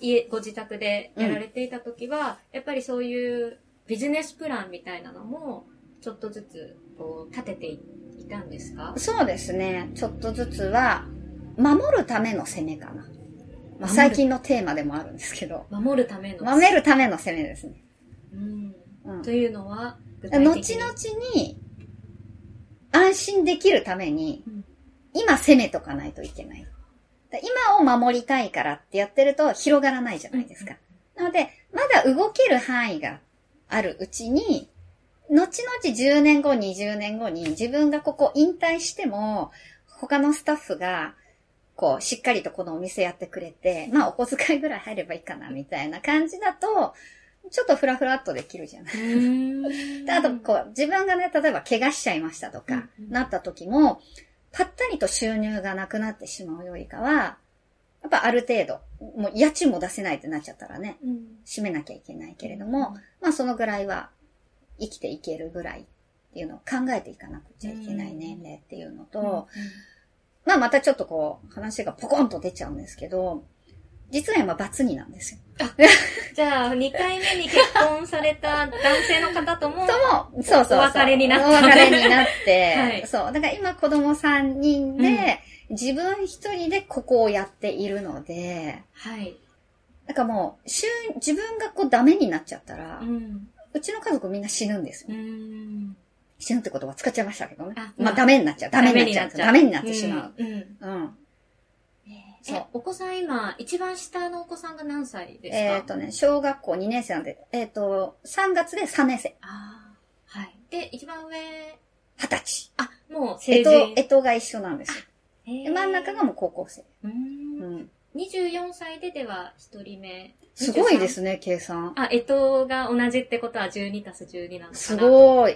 家、ご自宅でやられていた時は、やっぱりそういうビジネスプランみたいなのも、ちょっとずつ、こう、立てていたんですか？そうですね。ちょっとずつは、守るための攻めかな。まあ、最近のテーマでもあるんですけど、守るための。守るための攻めですね。うん。うんというのは、後々に、安心できるためにうん、今攻めとかないといけない。だ今を守りたいからってやってると広がらないじゃないですか。なので、まだ動ける範囲があるうちに、後々10年後、20年後に自分がここ引退しても、他のスタッフが、こう、しっかりとこのお店やってくれて、まあお小遣いぐらい入ればいいかな、みたいな感じだと、ちょっとフラフラっとできるじゃない。うん であと、こう、自分がね、例えば怪我しちゃいましたとか、なった時も、ぱったりと収入がなくなってしまうよりかは、やっぱある程度、もう家賃も出せないってなっちゃったらね、うん。閉めなきゃいけないけれども、まあそのぐらいは生きていけるぐらいっていうのを考えていかなくちゃいけない年齢っていうのと、まあまたちょっとこう話がポコンと出ちゃうんですけど、実は今バツ2なんですよ。じゃあ、2回目に結婚された男性の方とも、とも、そうそうそう。お別れになったお別れになって、はいそう。だから今子供3人で、自分一人でここをやっているので、はい。だからもう、収自分がこうダメになっちゃったら、う。うんちの家族みんな死ぬんですよ。うん。死ぬって言葉使っちゃいましたけどね。あまあダメになっちゃう。ダメになっちゃう。ダメになってしまう。うん。うんえ、お子さん今、一番下のお子さんが何歳ですか？えっ、とね、小学校2年生なんで、えっ、と、3月で3年生。ああ、はい。で、一番上、20歳。あ、もうえっと成人。、えっとが一緒なんですよ。へーで真ん中がもう高校生。う。うんん。24歳ででは一人目。すごいですね、計算。あ、えとが同じってことは12たす12なのかなすごい。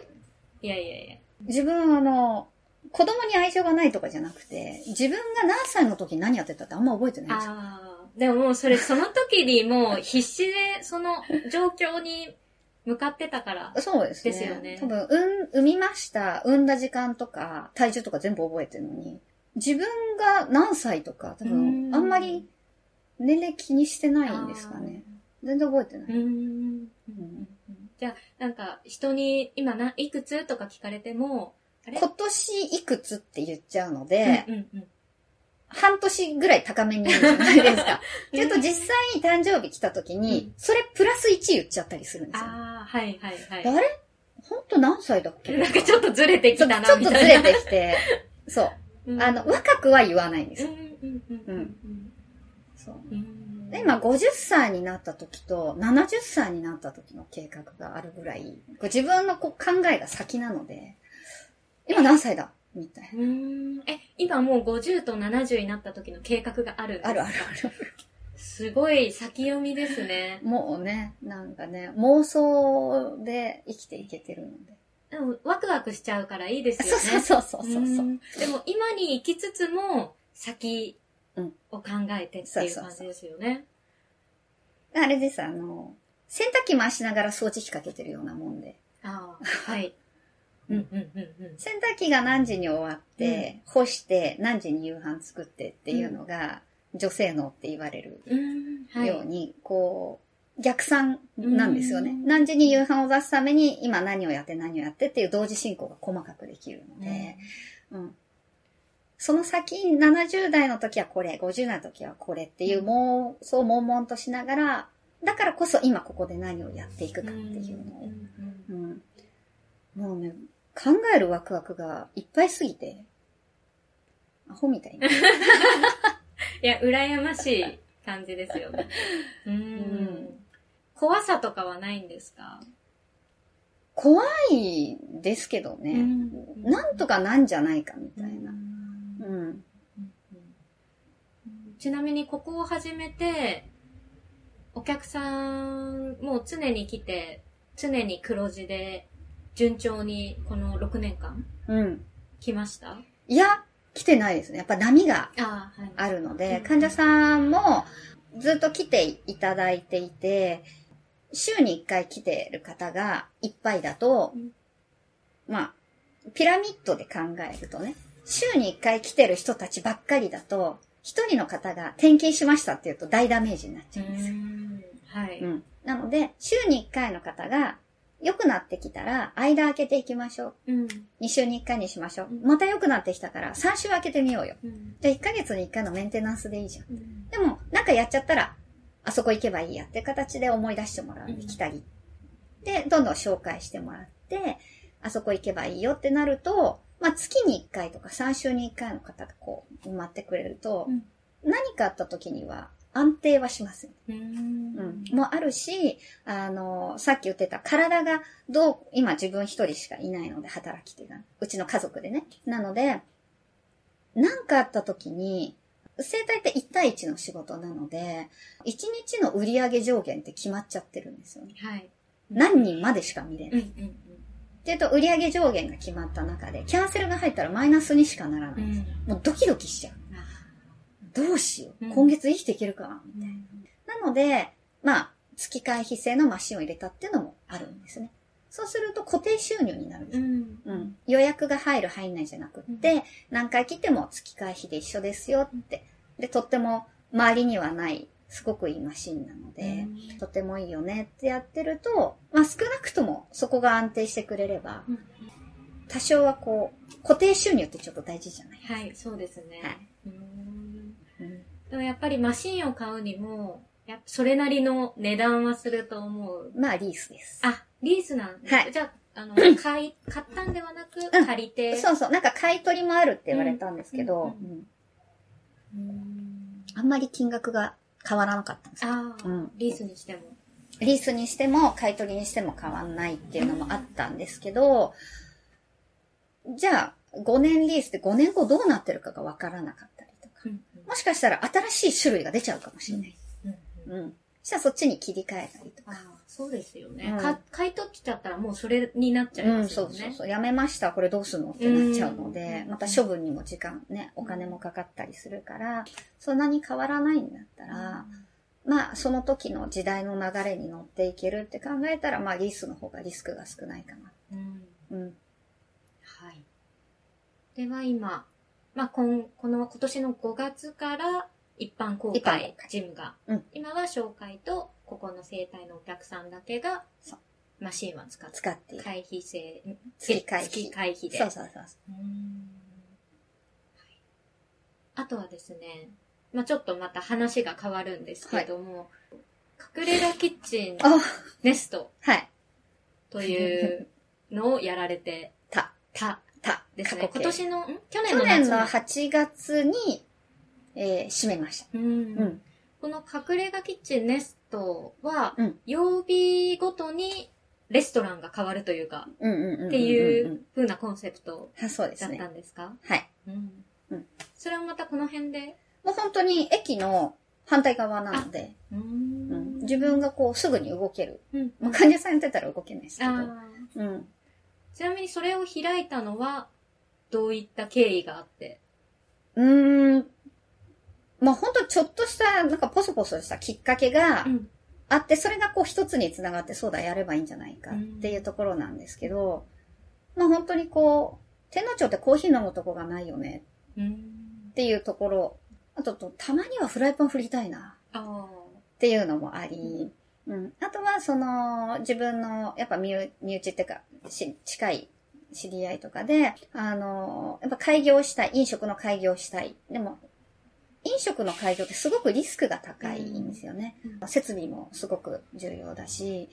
い。いやいやいや。自分あの、子供に愛情がないとかじゃなくて、自分が何歳の時に何やってたってあんま覚えてないんですよ。ああ、でももうそれその時にもう 必死でその状況に向かってたから。そうですね。ですよね多分、うん、産みました、産んだ時間とか、体重とか全部覚えてるのに、自分が何歳とか、多う分、んあんまり年齢気にしてないんですかね。全然覚えてない。うーん。じゃあ、なんか人に今ないくつとか聞かれても、今年いくつって言っちゃうので、うんうんうん半年ぐらい高めに言うじゃないですか。ちょっと実際に誕生日来た時に、それプラス1言っちゃったりするんですよ。ああ、はいはいはい。あれ？本当何歳だっけ？なんかちょっとずれてきたな、ちょちょっとず。れてきて、そう。うんあの、若くは言わないんですうんよ。うんうんうんそう。今50歳になった時と70歳になった時の計画があるぐらい、自分のこう考えが先なので、今何歳だ？みたいうーんえ、今もう50と70になった時の計画があるあるあるある。すごい先読みですね。もうね、なんかね、妄想で生きていけてるので。でもワクワクしちゃうからいいですよそうね。そうそうそうそう。んでも今に生きつつも先うんを考えてっていう感じですよね。あれです、あの、洗濯機回しながら掃除機かけてるようなもんで。ああ、はい。うんうんうんうん。洗濯機が何時に終わって、干して、何時に夕飯作ってっていうのが、女性能って言われるうん、はい。ように、こう、逆算なんですよね。うん何時に夕飯を出すために、今何をやって何をやってっていう同時進行が細かくできるので、うん。その先、70代の時はこれ、50代の時はこれっていう、もう、そう悶々としながら、だからこそ今ここで何をやっていくかっていうのを、うん。もうね、考えるワクワクがいっぱいすぎて、アホみたいに。いや、羨ましい感じですよね。うんん怖さとかはないんですか？怖いですけどね。うんなんとかなんじゃないかみたいな。ううん。んちなみにここを始めて、お客さんもう常に来て、常に黒字で、順調にこの6年間うん。来ました？いや、来てないですね。やっぱ波があるので、うん患者さんもずっと来ていただいていて、週に1回来てる方がいっぱいだと、うんまあ、ピラミッドで考えるとね、週に1回来てる人たちばっかりだと、一人の方が転勤しましたっていうと大ダメージになっちゃうんですよ。んはい。うん。なので、週に1回の方が良くなってきたら、間空けていきましょう。うん。2週に1回にしましょううん。また良くなってきたから、3週空けてみようよ。うんじゃあ1ヶ月に1回のメンテナンスでいいじゃん。うんでも、なんかやっちゃったら、あそこ行けばいいやって形で思い出してもらううん来たり。で、どんどん紹介してもらって、あそこ行けばいいよってなると、まあ月に1回とか3週に1回の方がこう埋まってくれると、うん何かあった時には安定はします。うんうん。もあるし、あの、さっき言ってた体がどう、今自分一人しかいないので、働き手が。うちの家族でね。なので、何かあった時に、生態って1対1の仕事なので、1日の売上上限って決まっちゃってるんですよね。はい。何人までしか見れない。うんうんっていうと、売上上限が決まった中で、キャンセルが入ったらマイナスにしかならない。うん。もうドキドキしちゃう。どうしよう？うん今月生きていけるかな？うんなので、まあ、月会費制のマシンを入れたっていうのもあるんですね。そうすると固定収入になるんです。うん。うん。予約が入る入んないじゃなくって、何回来ても月会費で一緒ですよって。で、とっても周りにはない、すごくいいマシンなので、とてもいいよねってやってると、まあ少なくともそこが安定してくれれば、うん多少はこう、固定収入ってちょっと大事じゃないはい、そうですね。はいうんうん。でもやっぱりマシンを買うにも、やそれなりの値段はすると思う。まあリースです。あ、リースなんですはいじゃあ、あの、買い、買ったんではなく、うん借りて。そうそう、なんか買い取りもあるって言われたんですけど、うんうんうんあんまり金額が変わらなかったんですよ。ああ、うんリースにしても。リースにしても買い取りにしても変わんないっていうのもあったんですけど、じゃあ5年リースで5年後どうなってるかがわからなかったもしかしたら新しい種類が出ちゃうかもしれない。うんうん。そしたらそっちに切り替えたりとか。ああそうですよね、うんか買い取っちゃったらもうそれになっちゃいうまん、すよね。そうそうそう。やめました。これどうすんのってなっちゃうので、うんまた処分にも時間ね、お金もかかったりするから、そんなに変わらないんだったら、まあ、その時の時代の流れに乗っていけるって考えたら、まあ、リースの方がリスクが少ないかな。うんうん。はい。では今、まあ、今、この今年の5月から一般公一般開公開。ジムが、うん。今は紹介と、ここの生態のお客さんだけがそう、マシンは使って、使って。いる。会費制、ん月会費。月会費で。そうそうそう。う。ーん。はい。あとはですね、まあ、ちょっとまた話が変わるんですけれども、隠れ家キッチンあ、ネストはい。というのをやられて た、たた、ですね。今年の、ん？去年の去年の夏8月に、えー、閉めました。うんうん。この隠れ家キッチンネストは、うん曜日ごとにレストランが変わるというか。っていう風なコンセプトだった。んですか？はい。うんうんそれはまたこの辺で？もう本当に駅の反対側なので、ううんん自分がこうすぐに動ける。うんまあ、患者さんやってたら動けないですけど。あうん。ーちなみにそれを開いたのは、どういった経緯があって？うーん。まあ本当ちょっとした、なんかポソポソしたきっかけがん。あって、それがこう一つにつながって、そうだ、やればいいんじゃないかっていうところなんですけど、まあ本当にこう、天皇町ってコーヒー飲むとこがないよねうん。っていうところ、あとと、たまにはフライパン振りたいなあっていうのもあり、うん。あとは、その、自分の、やっぱ身内っていうか、し近い知り合いとかで、あの、やっぱ開業したい、飲食の開業したい。でも、飲食の開業ってすごくリスクが高いんですよね。うん設備もすごく重要だし、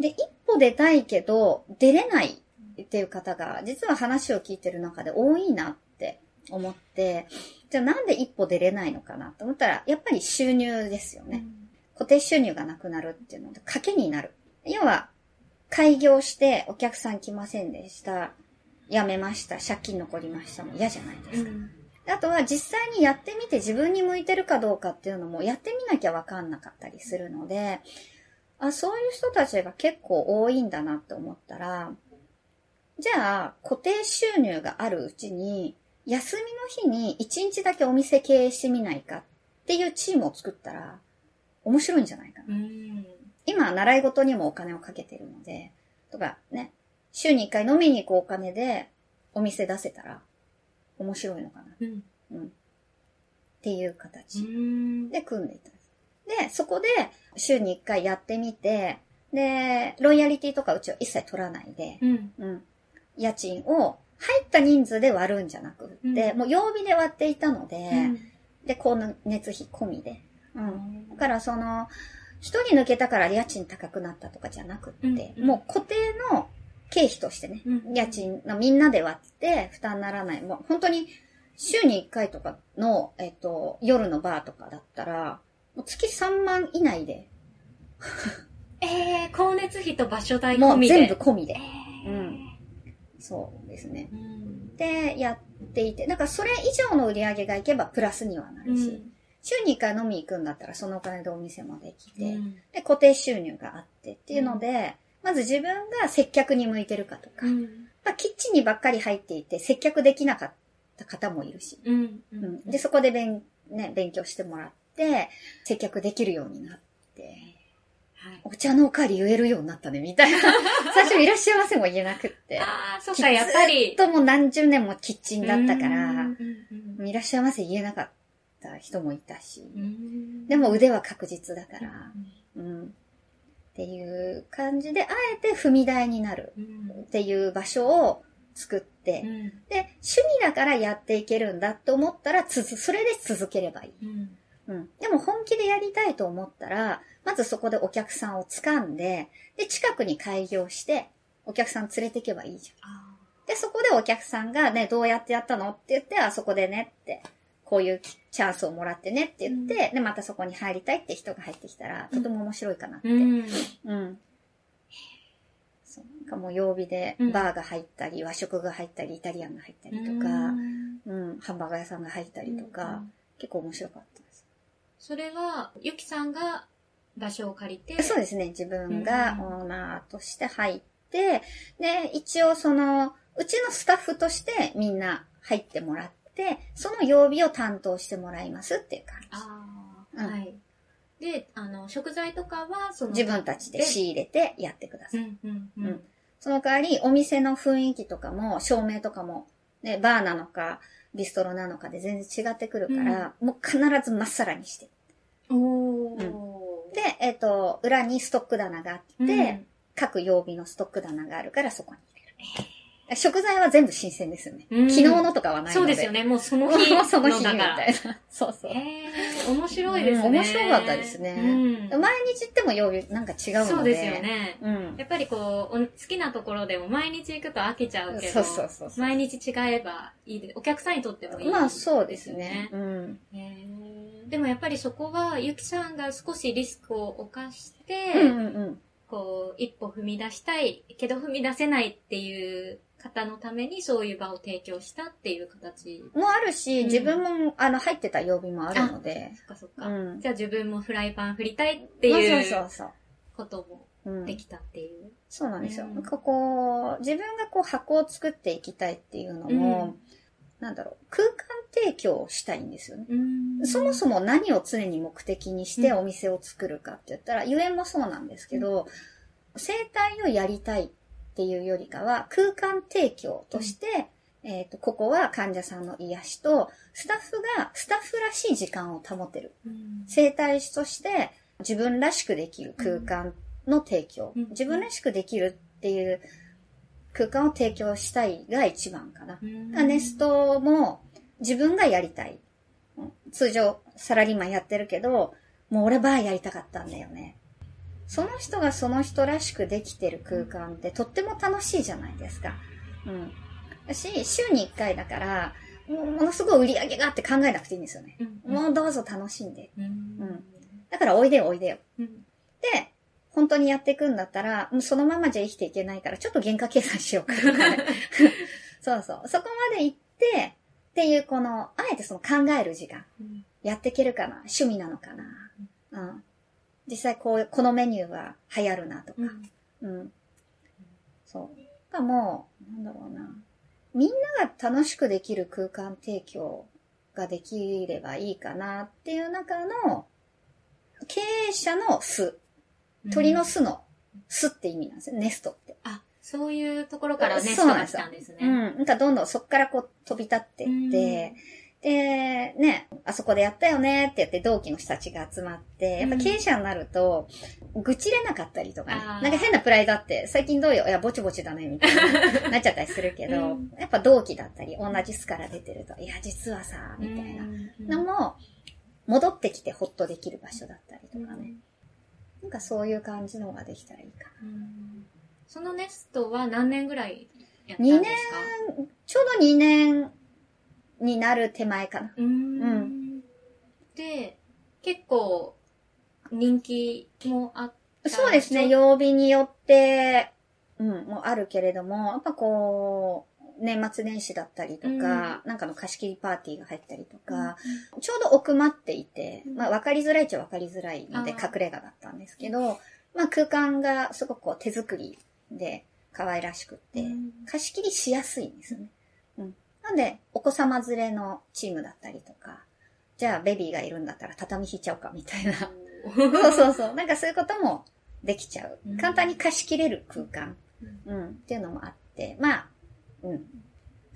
で、一歩出たいけど、出れないっていう方が、実は話を聞いてる中で多いなって思って、じゃあなんで一歩出れないのかなと思ったら、やっぱり収入ですよあ。ね。固定収入がなくなるっていうので、賭けになる。要は、開業してお客さん来ませんでした。辞めました。借金残りました。もう嫌じゃないですか。うん。あとは実際にやってみて自分に向いてるかどうかっていうのもやってみなきゃわかんなかったりするので、あ、そういう人たちが結構多いんだなって思ったら、じゃあ固定収入があるうちに、休みの日に1日だけお店経営してみないかっていうチームを作ったら面白いんじゃないかな。うん。今、習い事にもお金をかけてるので、とかね、週に1回飲みに行くお金でお店出せたら面白いのかな。うん。うん。っていう形うん。で組んでいた。で、そこで週に1回やってみて、で、ロイヤリティとかうちは一切取らないで、うん。うん。家賃を入った人数で割るんじゃなくって、うんもう曜日で割っていたので、うんで、光熱費込みで。うん。うんだからその、一人抜けたから家賃高くなったとかじゃなくって、うんもう固定の経費としてね、うん家賃のみんなで割って負担にならない。もう本当に週に1回とかの、えっと、夜のバーとかだったら、もう月3万以内で、えー、光熱費と場所代もう込みで。全部込みで。えーうん。そうですね。うんで、やっていて、だからそれ以上の売り上げがいけばプラスにはなるし、週に1回飲み行くんだったらそのお金でお店もできて、うん。で、固定収入があってっていうので、まず自分が接客に向いてるかとか、うん。まあ、キッチンにばっかり入っていて接客できなかった方もいるし、うんううん。ん、で、そこで勉,、ね、勉強してもらって、接客できるようになって、はい。お茶のおかわり言えるようになったね、みたいな。最初いらっしゃいませも言えなくって。ああ、そっか、やっぱり。ずっともう何十年もキッチンだったから、うんうんいらっしゃいませ言えなかった人もいたし、うん。でも腕は確実だから、うん。っていう感じで、あえて踏み台になるうん。っていう場所を作って、うん。で、趣味だからやっていけるんだって思ったら、つづ、それで続ければいい。うん。うん。でも本気でやりたいと思ったら、まずそこでお客さんを掴んで、で、近くに開業して、お客さん連れていけばいいじゃん。あで、そこでお客さんがね、どうやってやったのって言って、あそこでねって、こういうチャンスをもらってねって言って、で、またそこに入りたいって人が入ってきたら、とても面白いかなって。ーうんうん。そう。なんかもう曜日でうんバーが入ったり、和食が入ったり、イタリアンが入ったりとか、うん、ハンバーガー屋さんが入ったりとか、結構面白かったです。それは、ゆきさんが場所を借りて、そうですね。自分がオーナーとして入って、で、一応その、うちのスタッフとしてみんな入ってもらって、その曜日を担当してもらいますっていう感ああ、うんはい。で、あの、食材とかは、その、じ。自分たちで仕入れてやってください。うん、うん、ううんん。その代わり、お店の雰囲気とかも、照明とかも、ね、バーなのか、ビストロなのかで全然違ってくるから、もう必ずまっさらにして。おー。で、えっ、と、裏にストック棚があって、うん各曜日のストック棚があるからそこに入れる。食材は全部新鮮ですよね。うん昨日のとかはないので。そうですよね。ね。もうその日のその日みたい。な。そうそう。えー、面白いですね。うん面白かったですねうん毎日行っても曜日なんか違うので。そうですよ。ね。うん。やっぱりこう、お好きなところでも毎日行くと飽きちゃうけど、そうそうそう毎日違えばいいで、お客さんにとってもいい、まあそうですね。。うん。でもやっぱりそこは、ゆきさんが少しリスクを犯して、うんうんうん。こう、一歩踏み出したいけど踏み出せないっていう方のためにそういう場を提供したっていう形。もあるし、うん自分も、あの、入ってた曜日もあるので。そっかそっか。うん。じゃあ自分もフライパン振りたいっていうそうそうそうこともで。きたっていう。そうなんですよ。うんなんかこう、自分がこう箱を作っていきたいっていうのも、なんだろう、空間提供をしたいんですよね。うんそもそも何を常に目的にしてうんお店を作るかって言ったら、ゆえんもそうなんですけど、生態をやりたいっていうよりかは、空間提供として、えっ、と、ここは患者さんの癒しと、スタッフがスタッフらしい時間を保てる。うん生態師として自分らしくできる空間の提供。うん自分らしくできるっていう空間を提供したいが一番かな。うんネストも自分がやりたい。うん通常サラリーマンやってるけど、もう俺バーやりたかったんだよね。その人がその人らしくできてる空間ってとっても楽しいじゃないですか。うん。だし、週に1回だから、ものすごい売り上げがあって考えなくていいんですよね。うんもうどうぞ楽しんで。うんうんだからおいでよおいでよ。うんで、本当にやっていくんだったら、もうそのままじゃ生きていけないから、ちょっと原価計算しようか。そうそう。そこまで行って、っていうこの、あえてその考える時間。うんやっていけるかな趣味なのかなうん。実際こう、このメニューは流行るなとか。うん。そう。がもう、なんだろうな。みんなが楽しくできる空間提供ができればいいかなっていう中の、経営者の巣。鳥の巣の巣って意味なんですよ。ネストって。あ、そういうところからネストが来たんですね。うん。なんかどんどんそこからこう飛び立っていって、で、ね、あそこでやったよねって言って同期の人たちが集まって、やっぱ経営者になると、愚痴れなかったりとかね。なんか変なプライドあって、最近どうよ？いや、ぼちぼちだね、みたいな、なっちゃったりするけど、うん。やっぱ同期だったり、同じ巣から出てると、いや、実はさ、みたいなのも、戻ってきてホッとできる場所だったりとかね。なんかそういう感じのができたらいいかうん。そのネストは何年ぐらいやったん2です年か、ちょうど2年になる手前かな。うーん。で、結構人気もあったそうですね、曜日によって、うん、もあるけれども、やっぱこう、年末年始だったりとか、なんかの貸し切りパーティーが入ったりとか、ちょうど奥まっていて、うん。まあ分かりづらいっちゃ分かりづらいので隠れ家だったんですけど、まあ空間がすごくこう手作りで可愛らしくって、うん。貸し切りしやすいんですよね。うん。なんで、お子様連れのチームだったりとか、じゃあベビーがいるんだったら畳引いちゃおうかみたいな。そうそうそう。なんかそういうこともできちゃううん。簡単に貸し切れる空間、うんうん、っていうのもあって、まあ、うん、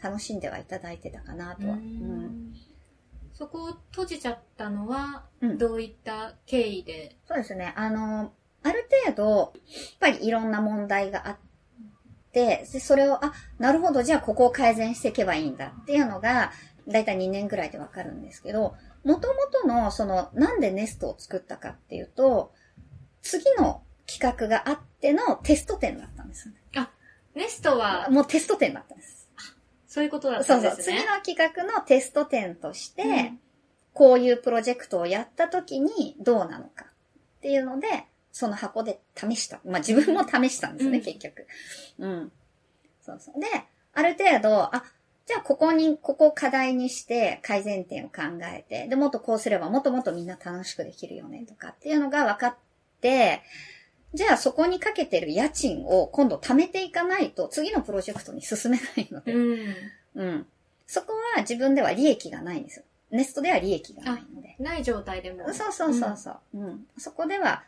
楽しんではいただいてたかなとは。ううんんそこを閉じちゃったのは、うんどういった経緯で、そうですね。あの、ある程度、やっぱりいろんな問題があって、で、それを、あ、なるほど、じゃあここを改善していけばいいんだっていうのが、だいたい2年ぐらいでわかるんですけど、もともとの、その、なんでネストを作ったかっていうと、次の企画があってのテスト点だったんですよね。ネストはもうテスト点だったんです。そういうことだったそうんそう。ですね。次の企画のテスト点として、うんこういうプロジェクトをやった時にどうなのかっていうので、その箱で試した。まあ自分も試したんですね、うん結局。うん。そうそう。で、ある程度、あ、じゃあここに、ここを課題にして改善点を考えて、で、もっとこうすればもっともっとみんな楽しくできるよねとかっていうのが分かって、じゃあそこにかけてる家賃を今度貯めていかないと次のプロジェクトに進めないので、うん。うん。そこは自分では利益がないんですよ。ネストでは利益がないので。ない状態でも。そうそうそうそう。うん。そこでは、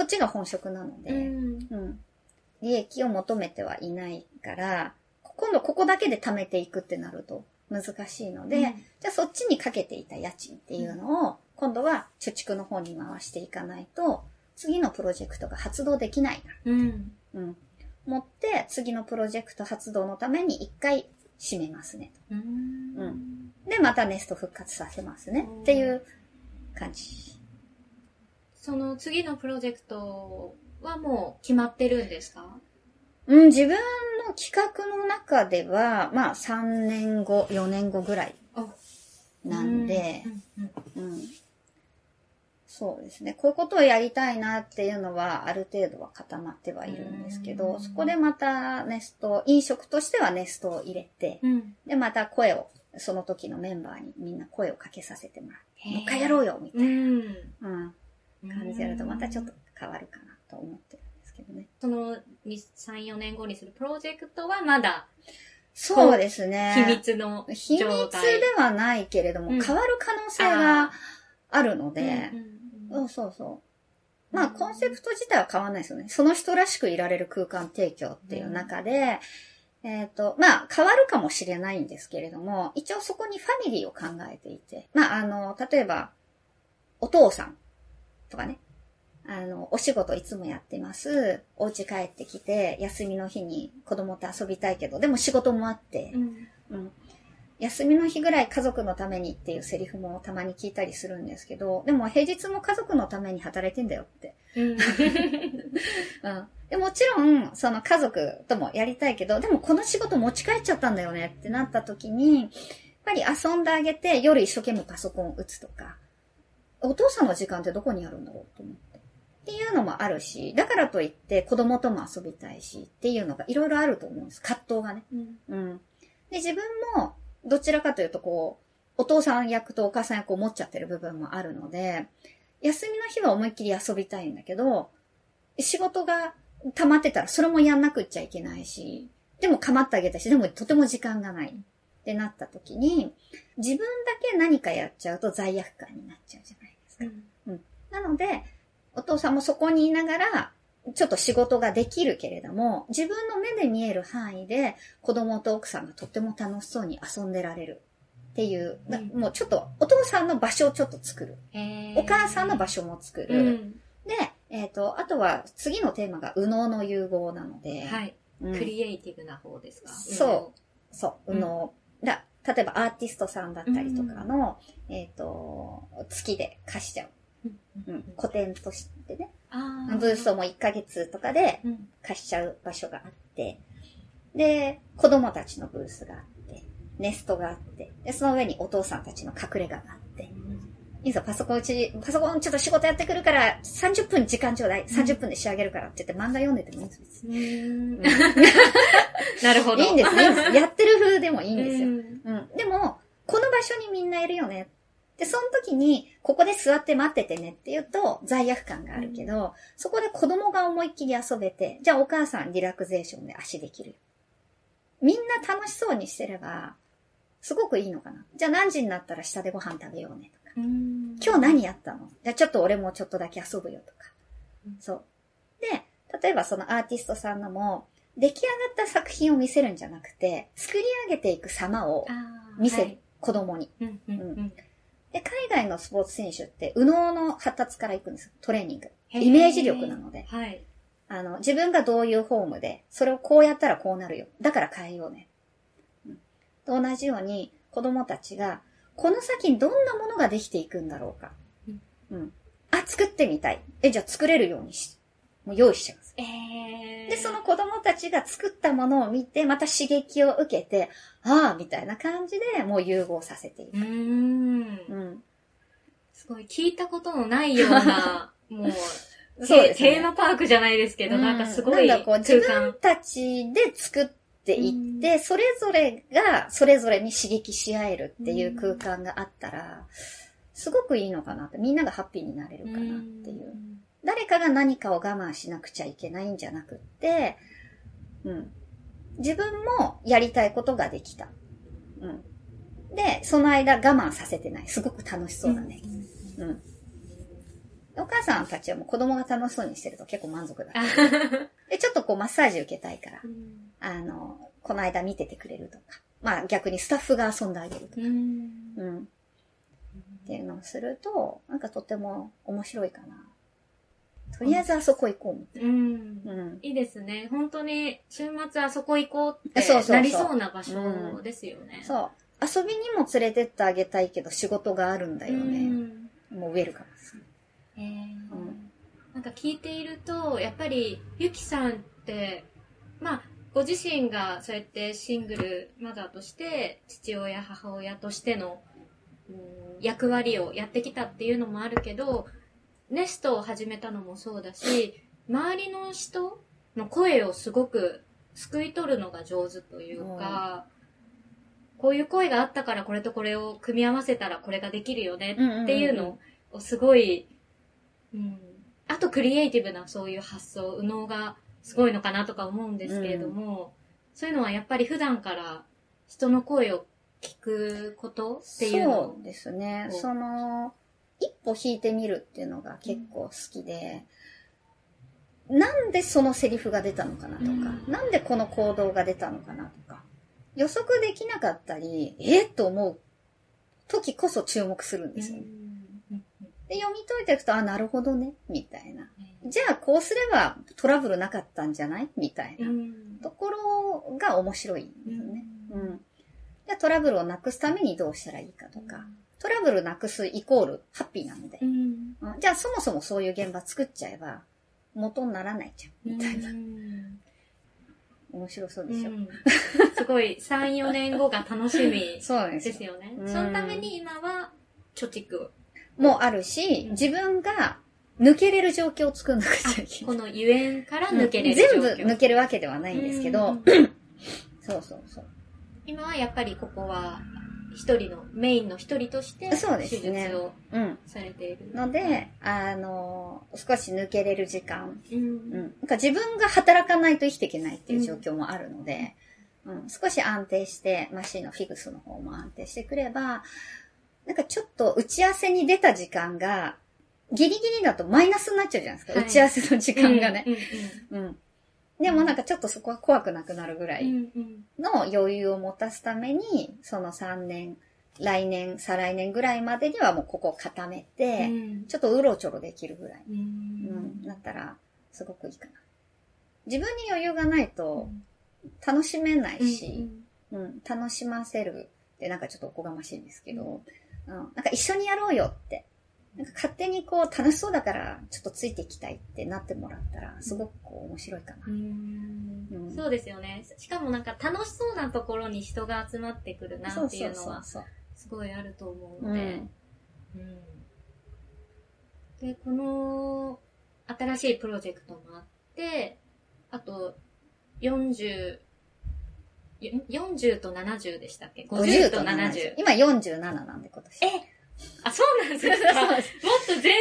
こっちが本職なので、うん。うん。利益を求めてはいないから、今度ここだけで貯めていくってなると難しいので、うんじゃあそっちにかけていた家賃っていうのを、今度は貯蓄の方に回していかないと、次のプロジェクトが発動できないな。うん。うん。持って、次のプロジェクト発動のために一回閉めますね。うん。うんで、またネスト復活させますね。っていう感じ。その次のプロジェクトはもう決まってるんですか？うん、自分の企画の中では、まあ3年後、4年後ぐらいあなんで、うんうんうん。そうですね。こういうことをやりたいなっていうのは、ある程度は固まってはいるんですけうど、んそこでまたネスト、飲食としてはネストを入れて、うん。で、また声を、その時のメンバーにみんな声をかけさせてもらって、もう一回やろうよみたいうん。な、うん、感じやるとまたちょっと変わるかなと思ってるんですけどね。その3、4年後にするプロジェクトはまだそうですね。秘密の秘密。ではないけれども、うん変わる可能性があるので、うんそうそうそう。まあ、コンセプト自体は変わらないですよね。その人らしくいられる空間提供っていう中で、えっ、と、まあ、変わるかもしれないんですけれども、一応そこにファミリーを考えていて、まあ、あの、例えば、お父さんとかね、あの、お仕事いつもやってます。お家帰ってきて、休みの日に子供と遊びたいけど、でも仕事もあって、うんうん。休みの日ぐらい家族のためにっていうセリフもたまに聞いたりするんですけど、でも平日も家族のために働いてんだよって。うん うん。でもちろん、その家族ともやりたいけど、でもこの仕事持ち帰っちゃったんだよねってなった時に、やっぱり遊んであげて夜一生懸命パソコンを打つとか、お父さんの時間ってどこにあるんだろうと思って。っていうのもあるし、だからといって子供とも遊びたいしっていうのがいろいろあると思うんです。葛藤がね。うんうん。で、自分も、どちらかというと、こう、お父さん役とお母さん役を持っちゃってる部分もあるので、休みの日は思いっきり遊びたいんだけど、仕事が溜まってたらそれもやんなくっちゃいけないし、でも構ってあげたし、でもとても時間がないってなった時に、自分だけ何かやっちゃうと罪悪感になっちゃうじゃないですか。なので、お父さんもそこにいながら、ちょっと仕事ができるけれども、自分の目で見える範囲で子供と奥さんがとっても楽しそうに遊んでられる。っていう、なうん。もうちょっとお父さんの場所をちょっと作る。お母さんの場所も作る。うん。で、えっ、と、あとは次のテーマが右脳の融合なので、はい。うん。クリエイティブな方ですか？そそう、うん右脳。だ例えばアーティストさんだったりとかの、えっ、と、月で貸しちゃう。うん。うん、古典としてね、あブーストも1ヶ月とかでうん。貸しちゃう場所があって、で、子供たちのブースがあって、ネストがあって、で、その上にお父さんたちの隠れ家があって、いいぞ、パソコンうち、パソコンちょっと仕事やってくるから、30分時間ちょうだい。30分で仕上げるからって言って漫画読んでてもいいんですうん なるほど。いいんです、いいんです。やってる風でもいいんですよ。うんうん。でも、この場所にみんないるよね。で、その時に、ここで座って待っててねって言うと、罪悪感があるけど、そこで子供が思いっきり遊べて、じゃあお母さんリラクゼーションで足できるよ。みんな楽しそうにしてれば、すごくいいのかな。じゃあ何時になったら下でご飯食べようねと今日何やったの？じゃあちょっと俺もちょっとだけ遊ぶよとかうん。そう。で、例えばそのアーティストさんのも、出来上がった作品を見せるんじゃなくて、作り上げていく様を見せる、はい子供に。うんうんうんで、海外のスポーツ選手って、右脳の発達から行くんですよ。トレーニング。イメージ力なので。はい。あの、自分がどういうフォームで、それをこうやったらこうなるよ。だから変えようね。うんと同じように、子供たちが、この先にどんなものができていくんだろうか。うんうん。あ、作ってみたい。え、じゃあ作れるようにし、もう用意しちゃうんです。えー、で、その子供たちが作ったものを見て、また刺激を受けて、ああ、みたいな感じで、もう融合させていく。うーん。うん。すごい聞いたことのないような、もう、そうですねテーマパークじゃないですけど、なんかすごいなんかこう空自分間。たちで作っていって、それぞれがそれぞれに刺激し合えるっていう空間があったら、すごくいいのかなって、みんながハッピーになれるかなっていう。誰かが何かを我慢しなくちゃいけないんじゃなくって、うん。自分もやりたいことができた。うん。で、その間我慢させてない。すごく楽しそうだね。うん。お母さんたちはもう子供が楽しそうにしてると結構満足だ。で、ちょっとこうマッサージ受けたいから、あの、この間見ててくれるとか。まあ逆にスタッフが遊んであげるとか。うんうん。っていうのをすると、なんかとても面白いかな。とりあえずあそこ行こうみたいうんな。うん。いいですね。本当に、週末あそこ行こうってそうそうそうなりそうな場所ですよね。そう。遊びにも連れてってあげたいけど仕事があるんだようね。んもうウェルカムです。えーうんなんか聞いていると、やっぱり、ゆきさんって、まあ、ご自身がそうやってシングルマザーとして、父親、母親としての、うん役割をやってきたっていうのもあるけど、ネストを始めたのもそうだし、周りの人の声をすごく救い取るのが上手というか、こういう声があったからこれとこれを組み合わせたらこれができるよねっていうのをすごい、うん。あとクリエイティブなそういう発想、右脳がすごいのかなとか思うんですけれども、そういうのはやっぱり普段から人の声を聞くことっていうのそうですね。その、一歩引いてみるっていうのが結構好きで、なんでそのセリフが出たのかなとか、うん。なんでこの行動が出たのかなとか、予測できなかったり、えっと思う時こそ注目するんですよ。ね。うん。で、読み解いていくと、あ、なるほどね、みたいな。じゃあ、こうすればトラブルなかったんじゃない？みたいな。うん。ところが面白いんですよね。ううん。ん。じゃあ、トラブルをなくすためにどうしたらいいかとか、トラブルなくすイコールハッピーなので。う、ん。うん。じゃあ、そもそもそういう現場作っちゃえば、元にならないじゃん、みたいな。うん。面白そうでしょ？うん。すごい。3、4年後が楽しみ ですよ。ね。うん。そのために今は貯蓄を。もあるし、自分が抜けれる状況を作んなくちゃいけない。このゆえんから抜けれる全状況。部抜けるわけではないんですけど、うん そうそうそう。今はやっぱりここは一人の、メインの一人としてそうで手すね術をうん。されている。ので、あの、少し抜けれる時間。うんうん。なんか自分が働かないと生きていけないっていう状況もあるので、うん、少し安定して、マシンのフィグスの方も安定してくれば、なんかちょっと打ち合わせに出た時間が、ギリギリだとマイナスになっちゃうじゃないですか。はい。打ち合わせの時間がね。うんうんうん。でもなんかちょっとそこは怖くなくなるぐらうんいうん。の余裕を持たすために、その3年、来年、再来年ぐらいまでにはもうここを固めて、うん。ちょっとうろちょろできるぐらい、ううん。ん、なったら、すごくいいかな。自分に余裕がないと楽しめないし、うん、楽しませるってなんかちょっとおこがましいんですけど、うん、なんか一緒にやろうよってなんか勝手にこう楽しそうだからちょっとついていきたいってなってもらったら、すごくこう面白いかな。うんうんそうですよね。しかもなんか楽しそうなところに人が集まってくるなっていうのはすごいあると思う。ので。うん。うんで、この新しいプロジェクトもあって、あと40、よ40と70でしたっけ ?50 と70。今47なんで今年。えあ、そうなんですか？もっと全然、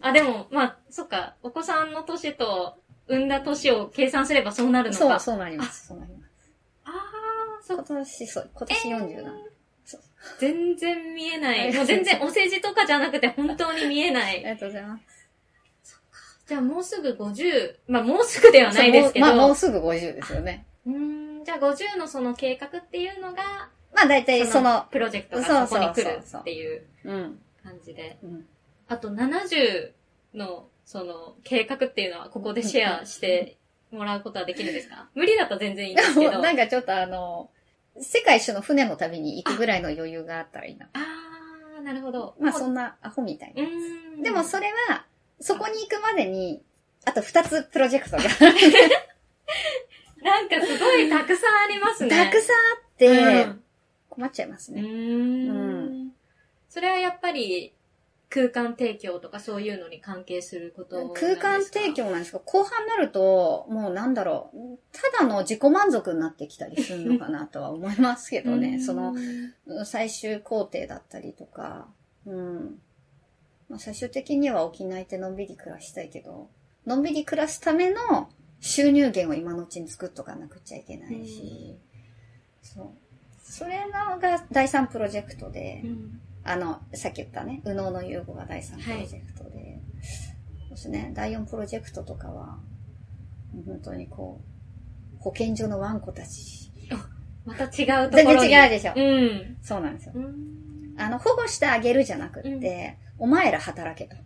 あ、でも、まあ、そっか、お子さんの年と産んだ年を計算すればそうなるのか。そう、そうなります。そうなります。ああ、そ今っ年、そう、今年47。そう全然見えない。もう全然お世辞とかじゃなくて本当に見えない。ありがとうございます。じゃあもうすぐ50、まあもうすぐではないですけど。まあもうすぐ50ですよね。うーん、じゃあ50のその計画っていうのが、まあ大体その、プロジェクトがそこに来るっていううん。感じで。うん。あと70のその計画っていうのはここでシェアしてもらうことはできるんですか？無理だと全然いいんですけど。なんかちょっとあの、世界一周の船の旅に行くぐらいの余裕があったらいいな。あー、なるほど。まあそんなアホみたいうな。ーん。でもそれは、そこに行くまでに、あと2つプロジェクトが なんかすごいたくさんありますね。たくさんあっうて、ん困っちゃいますうね。ーんうんそれはやっぱり空間提供とかそういうのに関係することなんですか？空間提供なんですけど、後半になると、もうなんだろう、ただの自己満足になってきたりするのかなとは思いますけどね。その、最終工程だったりとか、うん。まあ、最終的には沖縄行ってのんびり暮らしたいけど、のんびり暮らすための収入源を今のうちに作っとかなくちゃいけないし、そう。それのが第3プロジェクトで、うんあの、さっき言ったね、右脳の融合が第3プロジェクトで、そうですね、第4プロジェクトとかは、本当にこう、保健所のワンコたち。また違うところに。全然違うでしょ。うん。そうなんですよ。うんあの、保護してあげるじゃなくって、お前ら働けと。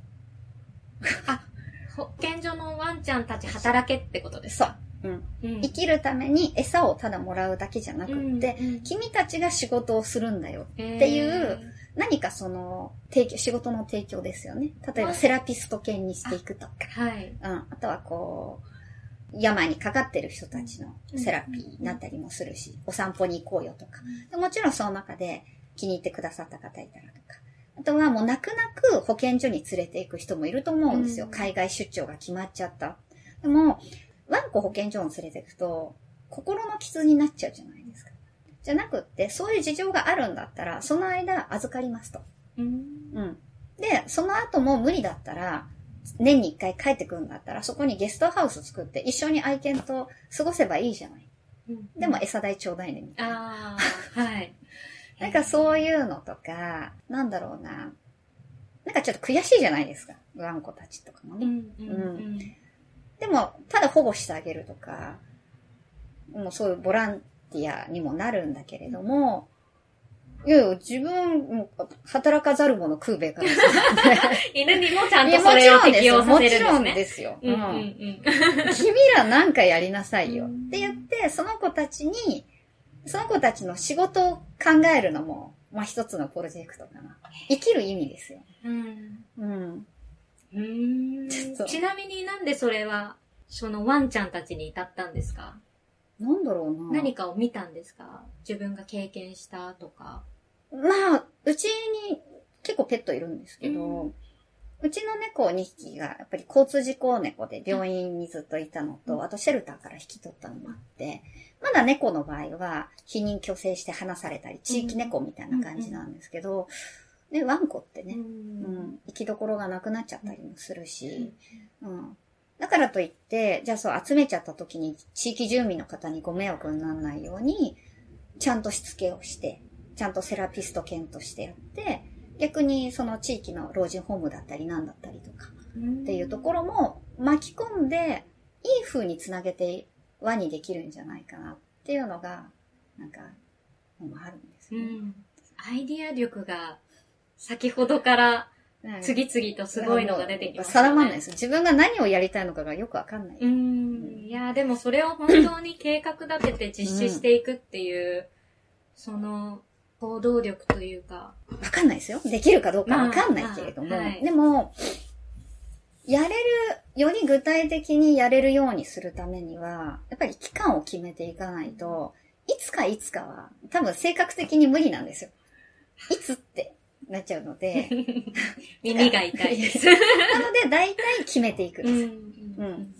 保健所のワンちゃんたち働けってことですそうか。うん。うん生きるために餌をただもらうだけじゃなくって、うんうん君たちが仕事をするんだよ。っていう何かその、提供、仕事の提供ですよね。例えばはいセラピスト犬にしていくとか。はい。うん。あとはこう、病にかかってる人たちのセラピーになったりもするし、お散歩に行こうよとか。でもちろんその中で気に入ってくださった方いたらとか。あとはもう泣く泣く保健所に連れて行く人もいると思うんですよ。うん海外出張が決まっちゃった。でも、ワンコ保健所に連れて行くと、心の傷になっちゃうじゃないですか。じゃなくって、そういう事情があるんだったら、その間預かりますと。うんうん。で、その後も無理だったら、年に一回帰ってくるんだったら、そこにゲストハウス作って一緒に愛犬と過ごせばいいじゃない。でも餌代ちょうだいね、みたいな。ああ、はい。なんかそういうのとか、なんだろうな。なんかちょっと悔しいじゃないですか。ワンコたちとかもね。うんうんうんでも、ただ保護してあげるとか、もうそういうボランティアにもなるんだけれども、いやいや、自分、働かざる者食うべからず。犬にもちゃんとそれを。適用さもちろんせるんですね。ですよ。うんうんうんうん。君らなんかやりなさいよ。うんって言って、その子たちに、その子たちの仕事を考えるのも、まあ一つのプロジェクトかな。生きる意味ですよ。うんうん。うー。んちなみになんでそれは、そのワンちゃんたちに至ったんですか？なんだろうな。何かを見たんですか？自分が経験したとか。まあ、うちに結構ペットいるんですけど、ううちの猫2匹がやっぱり交通事故猫で病院にずっといたのと、うん。あとシェルターから引き取ったのもあって、まだ猫の場合は避妊去勢して離されたり、地域猫みたいな感じなんですけど、で、ワンコってね、ううんん、生きどころがなくなっちゃったりもするし、うん。だからといって、じゃあそう集めちゃった時に地域住民の方にご迷惑にならないように、ちゃんとしつけをして、ちゃんとセラピスト犬としてやって、逆にその地域の老人ホームだったりなんだったりとかっていうところも巻き込んで、いい風につなげて輪にできるんじゃないかなっていうのが、なんか、もあるんですよね。うん。アイディア力が先ほどから次々とすごいのが出てきました、定まんないです。自分が何をやりたいのかがよくわかんない。うん。いや、でもそれを本当に計画立てて 実施していくっていう、その、行動力というか。わかんないですよ。できるかどうかわかんないけれども。まあはいでも、やれる、より具体的にやれるようにするためには、やっぱり期間を決めていかないと、いつかいつかは、多分性格的に無理なんですよ。いつってなっちゃうので、耳が痛いです。なので大体決めていくんです。うんうん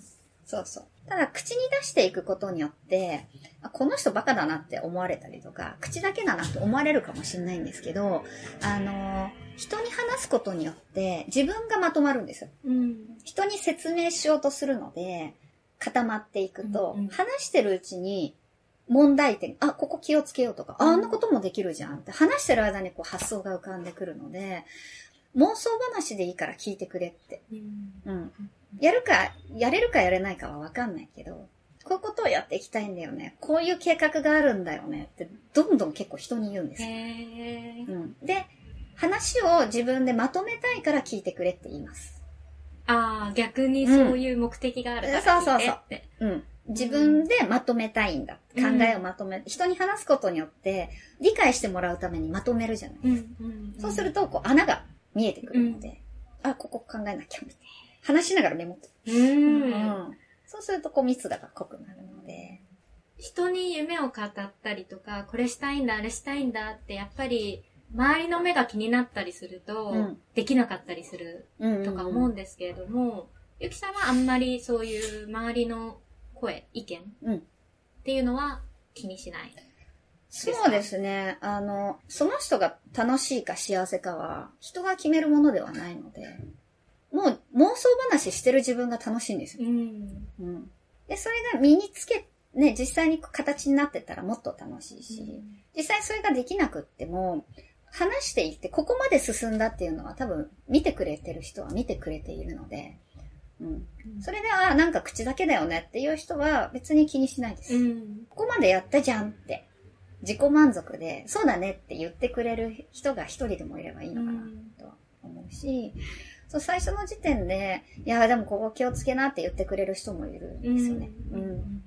そうそう。ただ、口に出していくことによって、あこの人バカだなって思われたりとか、口だけだなって思われるかもしれないんですけど、あの、人に話すことによって自分がまとまるんですよ。うん。人に説明しようとするので、固まっていくと、うんうん話してるうちに問題点、あ、ここ気をつけようとか、あ、うんあんなこともできるじゃんって話してる間にこう発想が浮かんでくるので、妄想話でいいから聞いてくれって。うんうん。やるか、やれるかやれないかはわかんないけど、こういうことをやっていきたいんだよね。こういう計画があるんだよねって、どんどん結構人に言うんですよ。へーうん。で、話を自分でまとめたいから聞いてくれって言います。ああ、逆にそういう目的があるからそうそうそう聞いてって。うん。自分でまとめたいんだ。うん考えをまとめ、人に話すことによって、理解してもらうためにまとめるじゃない。うんうんそうすると、こう、穴が見えてくるので、あ、ここ考えなきゃ、みたいな。話しながらメモって。そうすると、こう、密度が濃くなるので、人に夢を語ったりとか、これしたいんだ、あれしたいんだって、やっぱり、周りの目が気になったりすると、うんできなかったりするうんとか思うんですけれども、ゆきさんはあんまりそういう周りの声、意見っうん。ていうのは気にしない。そうですね。あの、その人が楽しいか幸せかは、人が決めるものではないので、もう妄想話してる自分が楽しいんですよ。うん。うん。で、それが身につけ、ね、実際に形になってたらもっと楽しいし、実際それができなくっても、話していって、ここまで進んだっていうのは多分見てくれてる人は見てくれているので、うん。それではなんか口だけだよねっていう人は別に気にしないです。うん。ここまでやったじゃんって、自己満足で、そうだねって言ってくれる人が一人でもいればいいのかなとは思うし、そう、最初の時点で、いや、でもここ気をつけなって言ってくれる人もいるんですよね。うん。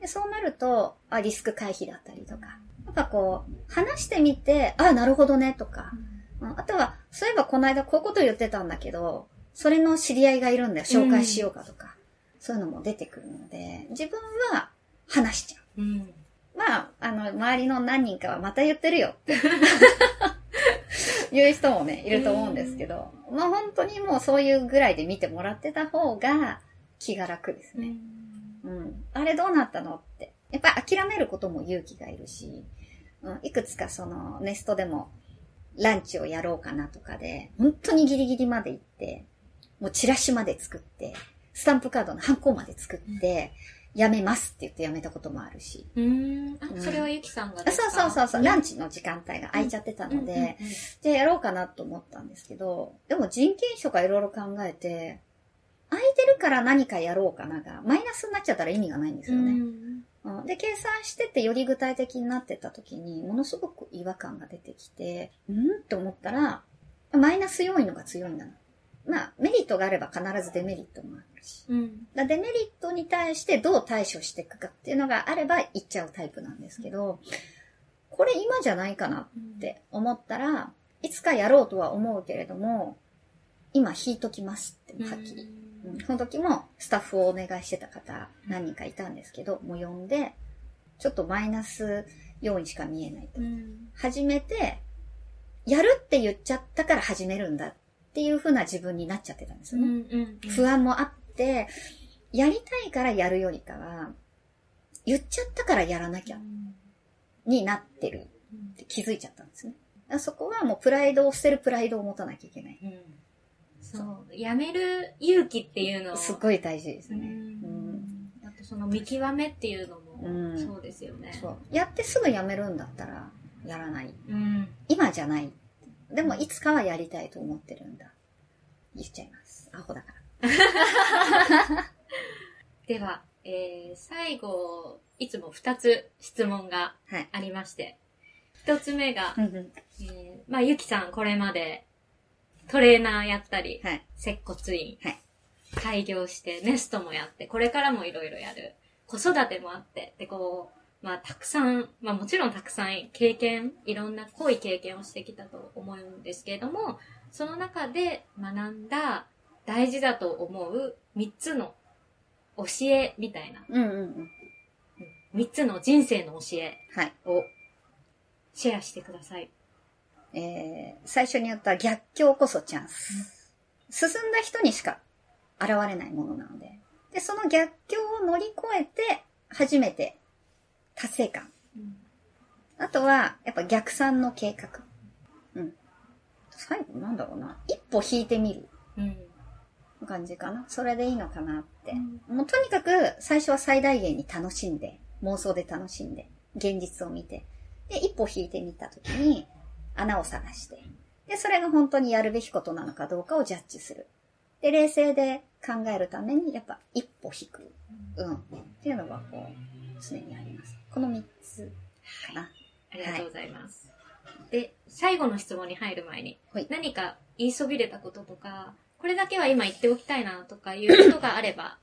で、そうなると、あ、リスク回避だったりとか、やっぱこう、話してみて、あ、なるほどねとか、うんあとは、そういえばこの間こういうこと言ってたんだけど、それの知り合いがいるんだよ、紹介しようかとか、そういうのも出てくるので、自分は話しちゃう。うん。まあ、あの、周りの何人かはまた言ってるよって。言う人もね、いると思うんですけど、まあ本当にもうそういうぐらいで見てもらってた方が気が楽ですね。うん。あれどうなったのって。やっぱり諦めることも勇気がいるし、うん、いくつかそのネストでもランチをやろうかなとかで、本当にギリギリまで行って、もうチラシまで作って、スタンプカードのハンコまで作って、やめますって言ってやめたこともあるし。うん。あう、ん。それはゆきさんがあですか？そうそうそうそう、ランチチの時間帯が空いちゃってたので、うんうんうんで、やろうかなと思ったんですけど、でも人件費とかいろいろ考えて、空いてるから何かやろうかなが、マイナスになっちゃったら意味がないんですよね。うん。で、計算してってより具体的になってった時に、ものすごく違和感が出てきて、ん？って思ったら、マイナス要因のが強いんだな。まあ、メリットがあれば必ずデメリットもあるし。うん。だデメリットに対してどう対処していくかっていうのがあれば言っちゃうタイプなんですけど、これ今じゃないかなって思ったら、いつかやろうとは思うけれども、今引いときますって、はっきり。うんその時もスタッフをお願いしてた方何人かいたんですけど、もう呼んで、ちょっとマイナス要因しか見えないと。うん。始めて、やるって言っちゃったから始めるんだっていう風な自分になっちゃってたんですよね。うん。不安もあって、やりたいからやるよりかは、言っちゃったからやらなきゃになってるって気づいちゃったんですね。そこはもうプライドを捨てるプライドを持たなきゃいけない。うん。そう。やめる勇気っていうのをすっごい大事ですうね。ん。あとその見極めっていうのうんも、そうですよね。そう。やってすぐやめるんだったら、やらない。うん。今じゃない。でもいつかはやりたいと思ってるんだ。言っちゃいます。アホだから。では、えー、最後、いつも二つ質問がはい。ありまして。一つ目がえー、まあ、ゆきさんこれまでトレーナーやったり、はい。接骨院、はい開業して、ネストもやって、これからもいろいろやる。子育てもあって、で、こう、まあ、たくさん、まあもちろんたくさん経験、いろんな濃い経験をしてきたと思うんですけれども、その中で学んだ大事だと思う3つの教えみたいな、うんうんうん。3つの人生の教えはい。をシェアしてください。えー、最初に言った逆境こそチャンス。進んだ人にしか現れないものなので。で、その逆境を乗り越えて、初めて達成感。あとは、やっぱ逆算の計画。うん。最後なんだろうな。一歩引いてみるうん。感じかな。それでいいのかなって。もうとにかく最初は最大限に楽しんで、妄想で楽しんで、現実を見て、で、一歩引いてみたときに穴を探して、で、それが本当にやるべきことなのかどうかをジャッジする。で、冷静で考えるために、やっぱ一歩引く。うん。っていうのがこう、常にあります。この三つかな。ありがとうございます。で、最後の質問に入る前にはい、何か言いそびれたこととか、これだけは今言っておきたいなとかいうことがあれば、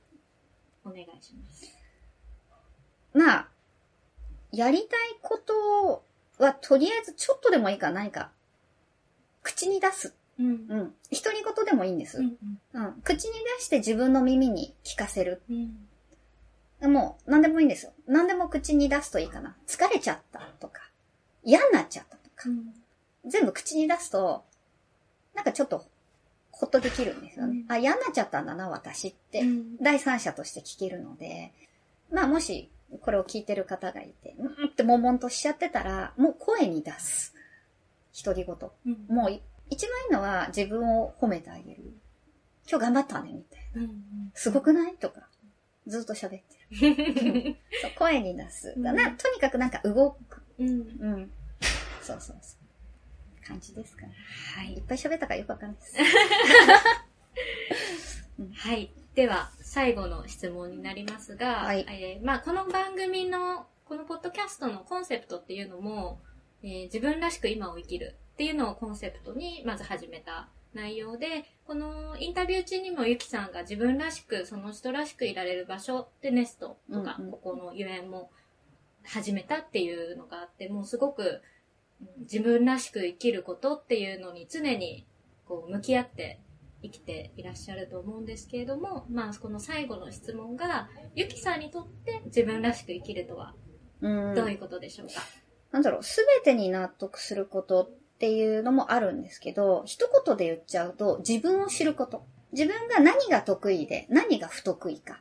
お願いします。まあ、やりたいことはとりあえずちょっとでもいいから何か、口に出す。うん。うん。独り言でもいいんです。ううん。ん。口に出して自分の耳に聞かせる。うん。もう、何でもいいんですよ。何でも口に出すといいかな。疲れちゃったとか、嫌になっちゃったとか。全部口に出すと、なんかちょっと、ほっとできるんですよね。うんあ、嫌になっちゃったんだな、私って。うん第三者として聞けるので、まあもし、これを聞いてる方がいて、うんって悶々としちゃってたら、もう声に出す。独り言。うん。もうい、一番いいのは自分を褒めてあげる。今日頑張ったね、みたいな。うん。すごくない？とか、ずっと喋ってる。そう声に出す。だな、うんとにかくなんか動く。うん。うん。そうそうそう。感じですかね。はいいっ。ぱい喋ったからよくわかんないです。はい。では、最後の質問になりますが、はいえーまあ、この番組の、このポッドキャストのコンセプトっていうのも、えー自分らしく今を生きるっていうのをコンセプトにまず始めた内容で、このインタビュー中にもゆきさんが自分らしく、その人らしくいられる場所でネストとか、うんうんここのゆえんも始めたっていうのがあって、もうすごくうん自分らしく生きることっていうのに常にこう向き合って生きていらっしゃると思うんですけれども、まあ、この最後の質問が、ゆきさんにとって自分らしく生きるとはうん。どういうことでしょうか、なんだろう、すべてに納得することっていうのもあるんですけど、一言で言っちゃうと、自分を知ること。自分が何が得意で、何が不得意か。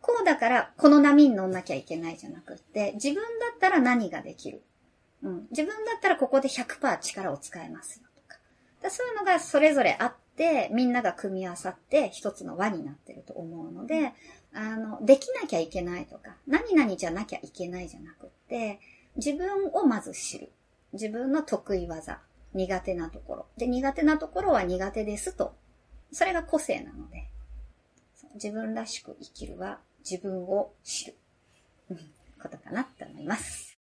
こうだから、この波に乗んなきゃいけないじゃなくって、自分だったら何ができる。うん。自分だったらここで100%力を使えますよとか。だそういうのがそれぞれあって、みんなが組み合わさって一つの輪になってると思うので、あの、できなきゃいけないとか、何々じゃなきゃいけないじゃなくって、自分をまず知る。自分の得意技、苦手なところ。で、苦手なところは苦手ですと。それが個性なので、自分らしく生きるは自分を知る。うんことかなって思います。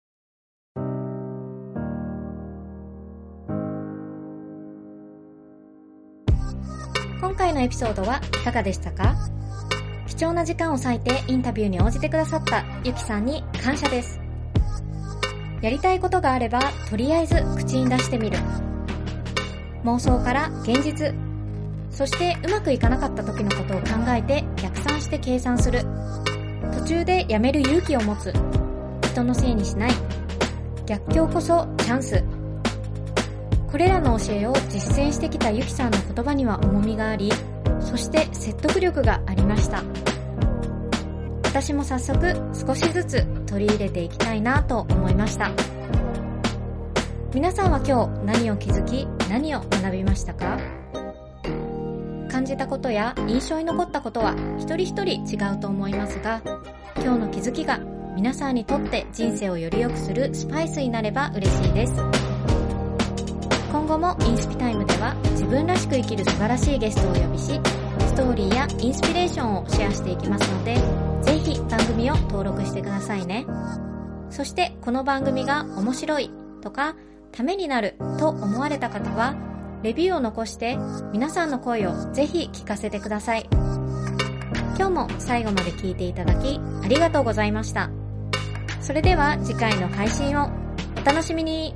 今回のエピソードはいかがでしたか？貴重な時間を割いてインタビューに応じてくださったゆきさんに感謝です。やりたいことがあれば、とりあえず口に出してみる。妄想から現実。そしてうまくいかなかった時のことを考えて逆算して計算する。途中でやめる勇気を持つ。人のせいにしない。逆境こそチャンス。これらの教えを実践してきたゆきさんの言葉には重みがあり、そして説得力がありました。私も早速少しずつ取り入れていきたいなと思いました。皆さんは今日何を気づき、何を学びましたか？感じたことや印象に残ったことは一人一人違うと思いますが、今日の気づきが皆さんにとって人生をより良くするスパイスになれば嬉しいです。今後もインスピタイムでは自分らしく生きる素晴らしいゲストをお呼びし、ストーリーやインスピレーションをシェアしていきますので、ぜひ番組を登録してくださいね。そしてこの番組が面白いとか、ためになると思われた方は、レビューを残して皆さんの声をぜひ聞かせてください。今日も最後まで聞いていただきありがとうございました。それでは次回の配信をお楽しみに